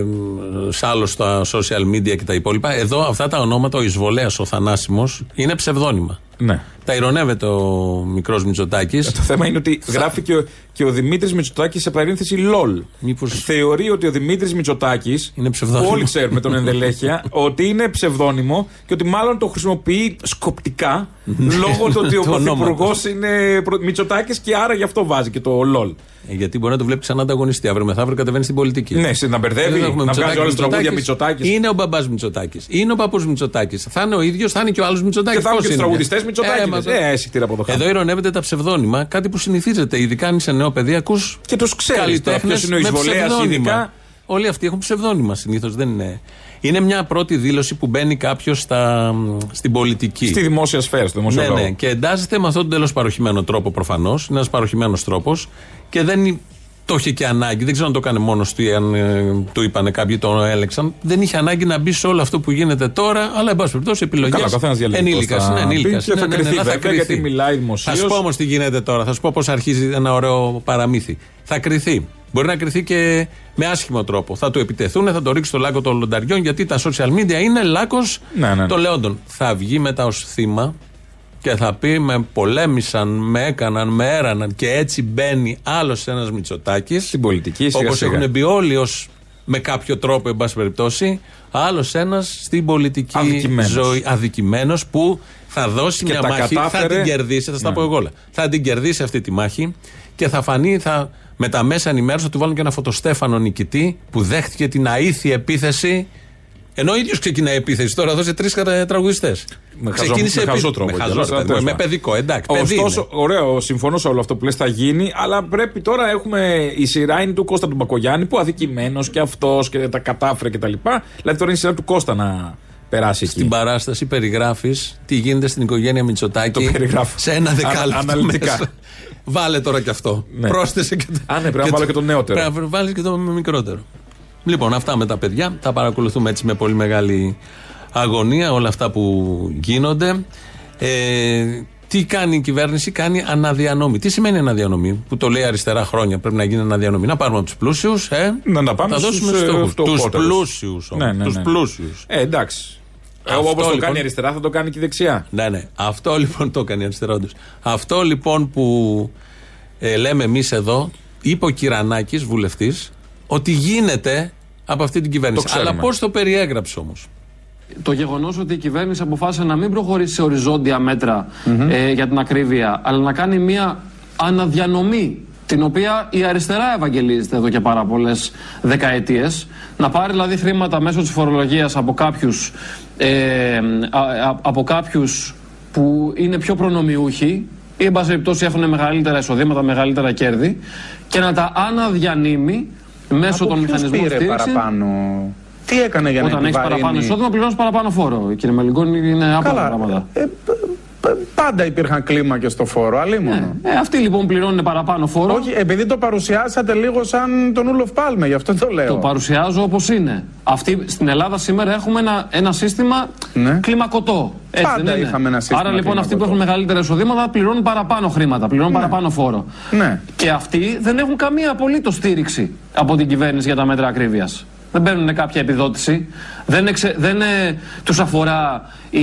μ, σ' άλλο στα social media και τα υπόλοιπα. Εδώ αυτά τα ονόματα, ο Ισβολέας, ο Θανάσιμος, είναι ψευδόνυμα. Ναι. Τα ηρωνεύεται ο μικρός Μητσοτάκης. Το θέμα είναι ότι γράφει και ο, και ο Δημήτρης Μητσοτάκης σε παρένθεση LOL. Θεωρεί ότι ο Δημήτρης Μητσοτάκης. Είναι ψευδόνυμο. Όλοι ξέρουμε τον ενδελέχεια ότι είναι ψευδόνυμο και ότι μάλλον το χρησιμοποιεί σκοπτικά λόγω του ότι ο Του πρωθυπουργός ονόματος. είναι Μητσοτάκης και άρα γι' αυτό βάζει και το LOL. Ε, γιατί μπορεί να το βλέπεις σαν ανταγωνιστή. Αύριο μεθαύριο κατεβαίνει στην πολιτική. Ναι, σε να μπερδεύει, Δεν έχουμε να βγάζει Μητσοτάκη, όλες τις τραγούδια Μητσοτάκης. Μητσοτάκης. Είναι ο μπαμπάς Μητσοτάκης. Είναι ο παππούς Μητσοτάκης. Θα είναι ο ίδιος, θα είναι και ο άλλος Μητσοτάκη. Και θα έχουν και τους τραγουδιστές Μητσοτάκη. μα- Ε, αισθητήρα από το χάρτη. Εδώ ηρωνεύεται τα ψευδόνυμα, κάτι που συνηθίζεται. Ειδικά αν είσαι νέο παιδί, ακούς. Και τους ξέρεις τώρα ποιος είναι ο εισβολέας ειδικά. Όλοι αυτοί έχουν ψευδόνυμα συνήθως. Δεν είναι. Είναι μια πρώτη δήλωση που μπαίνει κάποιος στην πολιτική. Στη δημόσια σφαίρα, στο δημόσιο Ναι, λόγο. ναι. Και εντάσσεται με αυτόν τον τελώ παροχημένο τρόπο προφανώς. Είναι ένας παροχημένος τρόπος και δεν υ- το είχε και ανάγκη. Δεν ξέρω αν το έκανε μόνος του ή αν ε, του είπανε κάποιοι το έλεξαν. Δεν είχε ανάγκη να μπει σε όλο αυτό που γίνεται τώρα, αλλά εν πάση περιπτώσει επιλογές. Καλά, ο καθένας διαλέγει πώς Ενήλικας. θα Είναι μπει ενήλικας. και θα Ναι, ναι, κρυθεί ναι, βέβαια, γιατί μιλάει δημοσίως. Θα σου πω όμως τι γίνεται τώρα. Θα σου πω πώς αρχίζει ένα ωραίο παραμύθι. Θα κρυθεί. Μπορεί να κρυθεί και με άσχημο τρόπο. Θα του επιτεθούν, θα το ρίξει στο λάκκο των λονταριών, γιατί τα social media είναι λάκκος Ναι, ναι. των λεόντων. Θα βγει μετά ως θύμα και θα πει με πολέμησαν, με έκαναν, με έραναν και έτσι μπαίνει άλλος ένας Μητσοτάκης. Στην πολιτική, σιγά Όπως σιγά. έχουν μπει όλοι ως με κάποιο τρόπο, εν πάση περιπτώσει, άλλος ένας στην πολιτική Αδικημένος. ζωή. Αδικημένος που θα δώσει Και μια τα μάχη, θα κατάφερε. την κερδίσει, θα στα Ναι. πω εγώ όλα. Θα την κερδίσει αυτή τη μάχη και θα φανεί, θα, με τα μέσα ενημέρωση θα του βάλουν και ένα φωτοστέφανο νικητή που δέχτηκε την αήθη επίθεση. Ενώ ο ίδιος ξεκινάει επίθεση. Τώρα δώσε τρεις τραγουδιστές. Με χαζό- με χαζό τρόπο Με, κιόλας, χαζό, αλλά τέλος με πάντων. παιδικό, εντάξει. παιδί Ωστόσο, είναι. ωραίο, συμφωνώ σε όλο αυτό που λες θα γίνει, αλλά πρέπει τώρα έχουμε η σειρά είναι του Κώστα του Μπακογιάννη που αδικημένος και αυτός και τα κατάφερε κτλ. Δηλαδή τώρα είναι η σειρά του Κώστα να περάσει εκεί. Στην παράσταση περιγράφεις τι γίνεται στην οικογένεια Μητσοτάκη Το περιγράφω. σε ένα δεκάλεπτο. Α- αναλυτικά. μέσα. Βάλε τώρα και αυτό. Ναι. Πρόσθεσε και το. Α, ναι, πρέπει να βάλω και το νεότερο. Πρέπει να βάλεις και το μικρότερο. Λοιπόν, αυτά με τα παιδιά. Τα παρακολουθούμε έτσι με πολύ μεγάλη αγωνία όλα αυτά που γίνονται. Ε, τι κάνει η κυβέρνηση, κάνει αναδιανομή. Τι σημαίνει αναδιανομή, που το λέει αριστερά χρόνια. Πρέπει να γίνει αναδιανομή. Να πάρουμε από τους πλούσιους, ε, Να τα πάμε θα στους, δώσουμε ε, στους φτωχότερους. πλούσιους. Ναι, ναι, Τους ναι. πλούσιους. Ε, εντάξει. Αυτό, Όπως το λοιπόν- κάνει η αριστερά, θα το κάνει και η δεξιά. Ναι, ναι. Αυτό λοιπόν το έκανε η αριστερά όντως. Αυτό λοιπόν που ε, λέμε εμείς εδώ, είπε ο Κυρανάκης, βουλευτής, ότι γίνεται από αυτή την κυβέρνηση. ξέρουμε. Αλλά πώς το περιέγραψε όμως; Το γεγονός ότι η κυβέρνηση αποφάσισε να μην προχωρήσει σε οριζόντια μέτρα, ε, για την ακρίβεια, αλλά να κάνει μια αναδιανομή την οποία η αριστερά ευαγγελίζεται εδώ και πάρα πολλές δεκαετίες. Να πάρει δηλαδή χρήματα μέσω της φορολογίας από κάποιους ε, α- α- από κάποιους που είναι πιο προνομιούχοι ή εν πάση περιπτώσει έχουν μεγαλύτερα εισοδήματα, μεγαλύτερα κέρδη και να τα αναδιανύμει μέσω των ποιους μηχανισμών πήρε στήριξης; παραπάνω. Τι έκανε για να Όταν έχεις επιβαρύνει; παραπάνω εισόδημα, πληρώνεις παραπάνω φόρο. Κύριε Μελιγκόνη, είναι άπλα Καλά. πράγματα. Πάντα υπήρχαν κλίμακε στο φόρο, αλλήμον. Ε, αυτοί λοιπόν πληρώνουν παραπάνω φόρο. Όχι, επειδή το παρουσιάσατε λίγο σαν τον Ούλοφ Πάλμε, γι' αυτό το λέω. Το παρουσιάζω όπως είναι. Αυτή, στην Ελλάδα σήμερα έχουμε ένα, ένα σύστημα κλιμακωτό. Έτσι Ναι. Πάντα δεν είναι. είχαμε ένα σύστημα Άρα λοιπόν αυτοί που κλιμακωτό. έχουν μεγαλύτερα εισοδήματα πληρώνουν παραπάνω χρήματα, πληρώνουν παραπάνω φόρο. Ναι. Και αυτοί δεν έχουν καμία απολύτως στήριξη από την κυβέρνηση για τα μέτρα ακρίβειας. Δεν παίρνουν κάποια επιδότηση, δεν, εξε, δεν ε, τους αφορά η,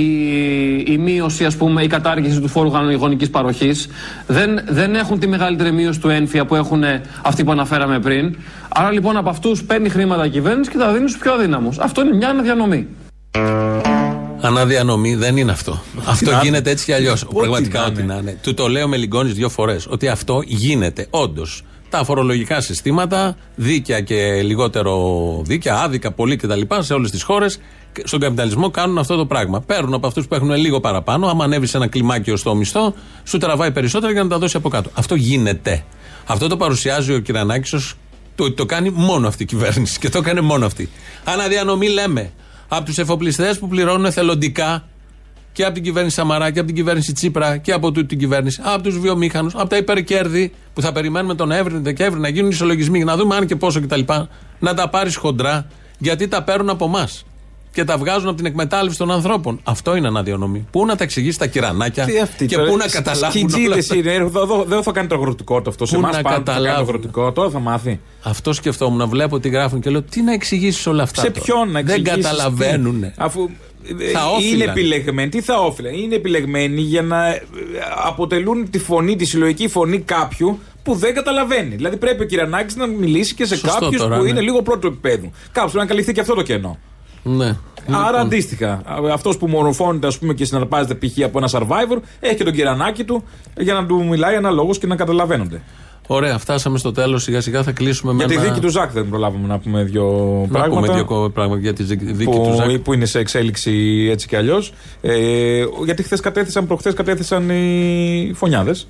η μείωση, ας πούμε, η κατάργηση του φόρου γονικής παροχής, δεν, δεν έχουν τη μεγαλύτερη μείωση του ένφια που έχουν αυτοί που αναφέραμε πριν. Άρα λοιπόν από αυτούς παίρνει χρήματα η κυβέρνηση και τα δίνει στους πιο αδύναμους. Αυτό είναι μια αναδιανομή. Αναδιανομή δεν είναι αυτό. αυτό να- γίνεται έτσι κι αλλιώς. Ό,τι Πραγματικά να ό,τι είναι. να είναι. Του το λέω με λιγκόνι δύο φορές. Ότι αυτό γίνεται. Όντως. Τα φορολογικά συστήματα, δίκαια και λιγότερο δίκαια, άδικα πολύ κτλ. σε όλες τις χώρες, στον καπιταλισμό κάνουν αυτό το πράγμα. Παίρνουν από αυτούς που έχουν λίγο παραπάνω, άμα ανέβει σε ένα κλιμάκιο στο μισθό, σου τραβάει περισσότερα για να τα δώσει από κάτω. Αυτό γίνεται. Αυτό το παρουσιάζει ο Κυρανάκη ω το, το κάνει μόνο αυτή η κυβέρνηση και το έκανε μόνο αυτή. Αναδιανομή λέμε από τους εφοπλιστές που πληρώνουν εθελοντικά και από την κυβέρνηση Σαμαρά και από την κυβέρνηση Τσίπρα και από τούτη την κυβέρνηση, από τους βιομήχανους, από τα υπερκέρδη που θα περιμένουμε τον Νοέμβρη, τον Δεκέμβρη να γίνουν ισολογισμοί για να δούμε αν και πόσο κτλ. Να τα πάρεις χοντρά γιατί τα παίρνουν από εμάς και τα βγάζουν από την εκμετάλλευση των ανθρώπων. Αυτό είναι αναδιανομή. Πού να τα εξηγήσεις τα κυρανάκια Τι αυτή και τώρα, πού να σ- καταλάβουν. όλα σκιτζίδες αυτά; είναι. Εδώ- εδώ- Δεν θα κάνει το αγροτικό το αυτό. Σε Πού εμάς να πάντα θα κάνει το καταλάβουν; αγροτικό. Τώρα θα μάθει. Αυτό σκεφτόμουν. Βλέπω τι γράφουν και λέω τι να εξηγήσεις όλα αυτά. Σε τώρα; ποιον να Δεν εξηγήσεις καταλαβαίνουν. τι. Αφού ε, Θα είναι όφυλαν. επιλεγμένοι. Τι θα όφυλαν. Είναι επιλεγμένοι για να ε, αποτελούν τη φωνή, τη συλλογική φωνή κάποιου που δεν καταλαβαίνει. Δηλαδή πρέπει ο Κυρανάκης να μιλήσει και σε Σωστό κάποιους τώρα, που ναι. είναι λίγο πρώτο επίπεδο. Κάπω πρέπει να καλυφθεί και αυτό το κενό. Ναι. Άρα αντίστοιχα, αυτός που μορφώνεται ας πούμε, και συναρπάζεται π.χ. από ένα survivor έχει και τον κυρανάκι του για να του μιλάει αναλόγως και να καταλαβαίνονται. Ωραία, φτάσαμε στο τέλος. Σιγά σιγά θα κλείσουμε Για με τη ένα... δίκη του Ζακ δεν προλάβαμε να πούμε δύο Να πράγματα. πούμε δύο πράγματα για τη δίκη που, του Ζακ. που είναι σε εξέλιξη έτσι κι αλλιώς. Ε, γιατί χθες κατέθεσαν, προχθές κατέθεσαν οι φωνιάδες.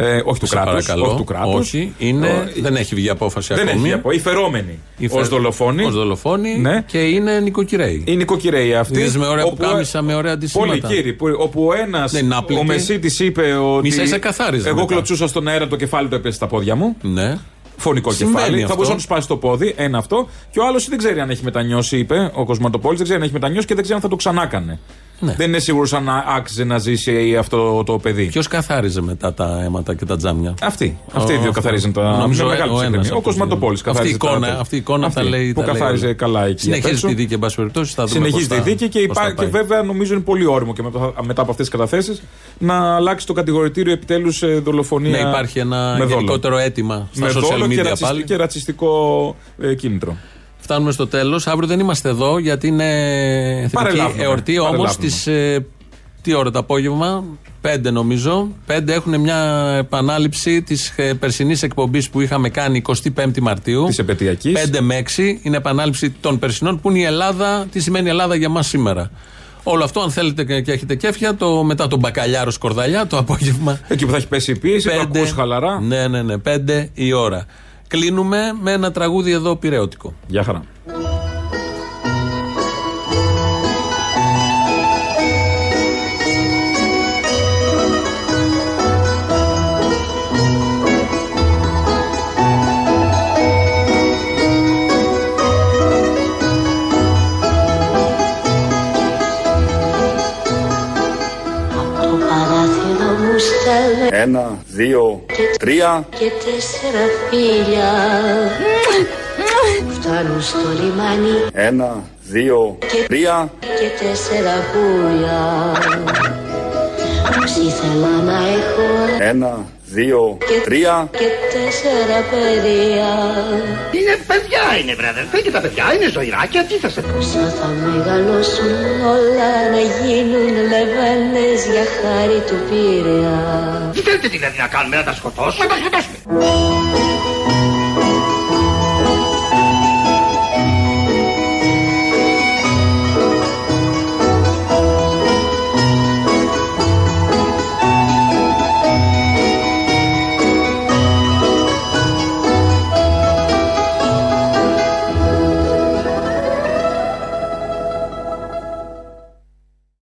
Ε, όχι του Σε κράτους. παρακαλώ. Όχι του κράτους. Όχι, είναι, Ε, δεν έχει βγει απόφαση δεν ακόμη. έχει από. Οι φερόμενοι. Οι Ω φε- δολοφόνοι. ως δολοφόνοι Ναι. και είναι νοικοκυρέοι. Οι νοικοκυρέοι αυτοί. Είδες με ωραία όπου- πουκάμισα, με ωραία αντισύμματα. Πολύ κύριοι. που- Όπου ο ένα, Δεν είναι άπλητοι. ο Μεσίτης είπε ότι. Μη σας εκαθάριζε Εγώ μετά. κλωτσούσα στον αέρα, το κεφάλι του έπεσε στα πόδια μου. Ναι. Φωνικό Συμβαίνει κεφάλι. αυτό. Θα μπορούσε να του σπάσει το πόδι. Ένα αυτό. Και ο άλλος δεν ξέρει αν έχει μετανιώσει, είπε ο Κοσματοπόλη. Δεν ξέρει αν έχει μετανιώσει και δεν ξέρει αν θα το ξανά έκανε. Ναι. Δεν είναι σίγουρος αν άξιζε να ζήσει αυτό το παιδί. Ποιος καθάριζε μετά τα αίματα και τα τζάμια; Αυτοί. Αυτοί οι Ο- δύο καθαρίζουν τα. Νομίζω με ο- μεγάλη ο ψυχραιμία. ένας Ο από τους Κοσματοπόλη δύο. καθάριζε. Αυτή η εικόνα, τα- αυτή η εικόνα τα λέει. Που τα λέει καθάριζε όλα. καλά εκεί. απ' Συνεχίζει έξω. τη δίκη, εν πάση περιπτώσει. θα δούμε Συνεχίζει πώς τη θα- δίκη και, πώς υπά... θα και πάει. βέβαια νομίζω είναι πολύ όριμο και μετά, μετά από αυτές τις καταθέσεις να αλλάξει το κατηγορητήριο επιτέλους σε δολοφονία. Ναι, υπάρχει ένα με δόλο. γενικότερο αίτημα στα με social δόλο και, media ρατσισ- πάλι. και ρατσιστικό ε, κίνητρο. Φτάνουμε στο τέλος. Αύριο δεν είμαστε εδώ γιατί είναι εθνική Παρελάβουμε. εορτή. Όμως Παρελάβουμε. στις. τι ώρα το απόγευμα, 5 νομίζω. 5 έχουν μια επανάληψη της περσινής εκπομπής που είχαμε κάνει 25η Μαρτίου. Της επαιτειακής. 5 με 6 είναι επανάληψη των περσινών που είναι η Ελλάδα. Τι σημαίνει η Ελλάδα για μας σήμερα. Όλο αυτό, αν θέλετε και και έχετε κέφια, το, μετά τον μπακαλιάρος σκορδαλιά, το απόγευμα. Εκεί που θα έχει πέσει η πίεση, το ακούς χαλαρά. Ναι, ναι, ναι. 5 η ώρα. Κλείνουμε με ένα τραγούδι εδώ πυρεώτικο. Γεια χαρά. Ένα, δύο, τρία. και τέσσερα φίλια Φτάνουν στο λιμάνι Ένα, δύο, τρία. και τέσσερα πουλιά Όσοι ήθελα να έχω Ένα, δύο, τρία. και τέσσερα παιδιά. Είναι παιδιά είναι βρε αδερφέ και τα παιδιά είναι ζωηράκια τι θα σε Πόσα θα μεγαλώσουν όλα να γίνουν λεβένες για χάρη του Πειραιά. Τι θέλετε δηλαδή να κάνουμε να τα σκοτώσουμε να τα σκοτώσουμε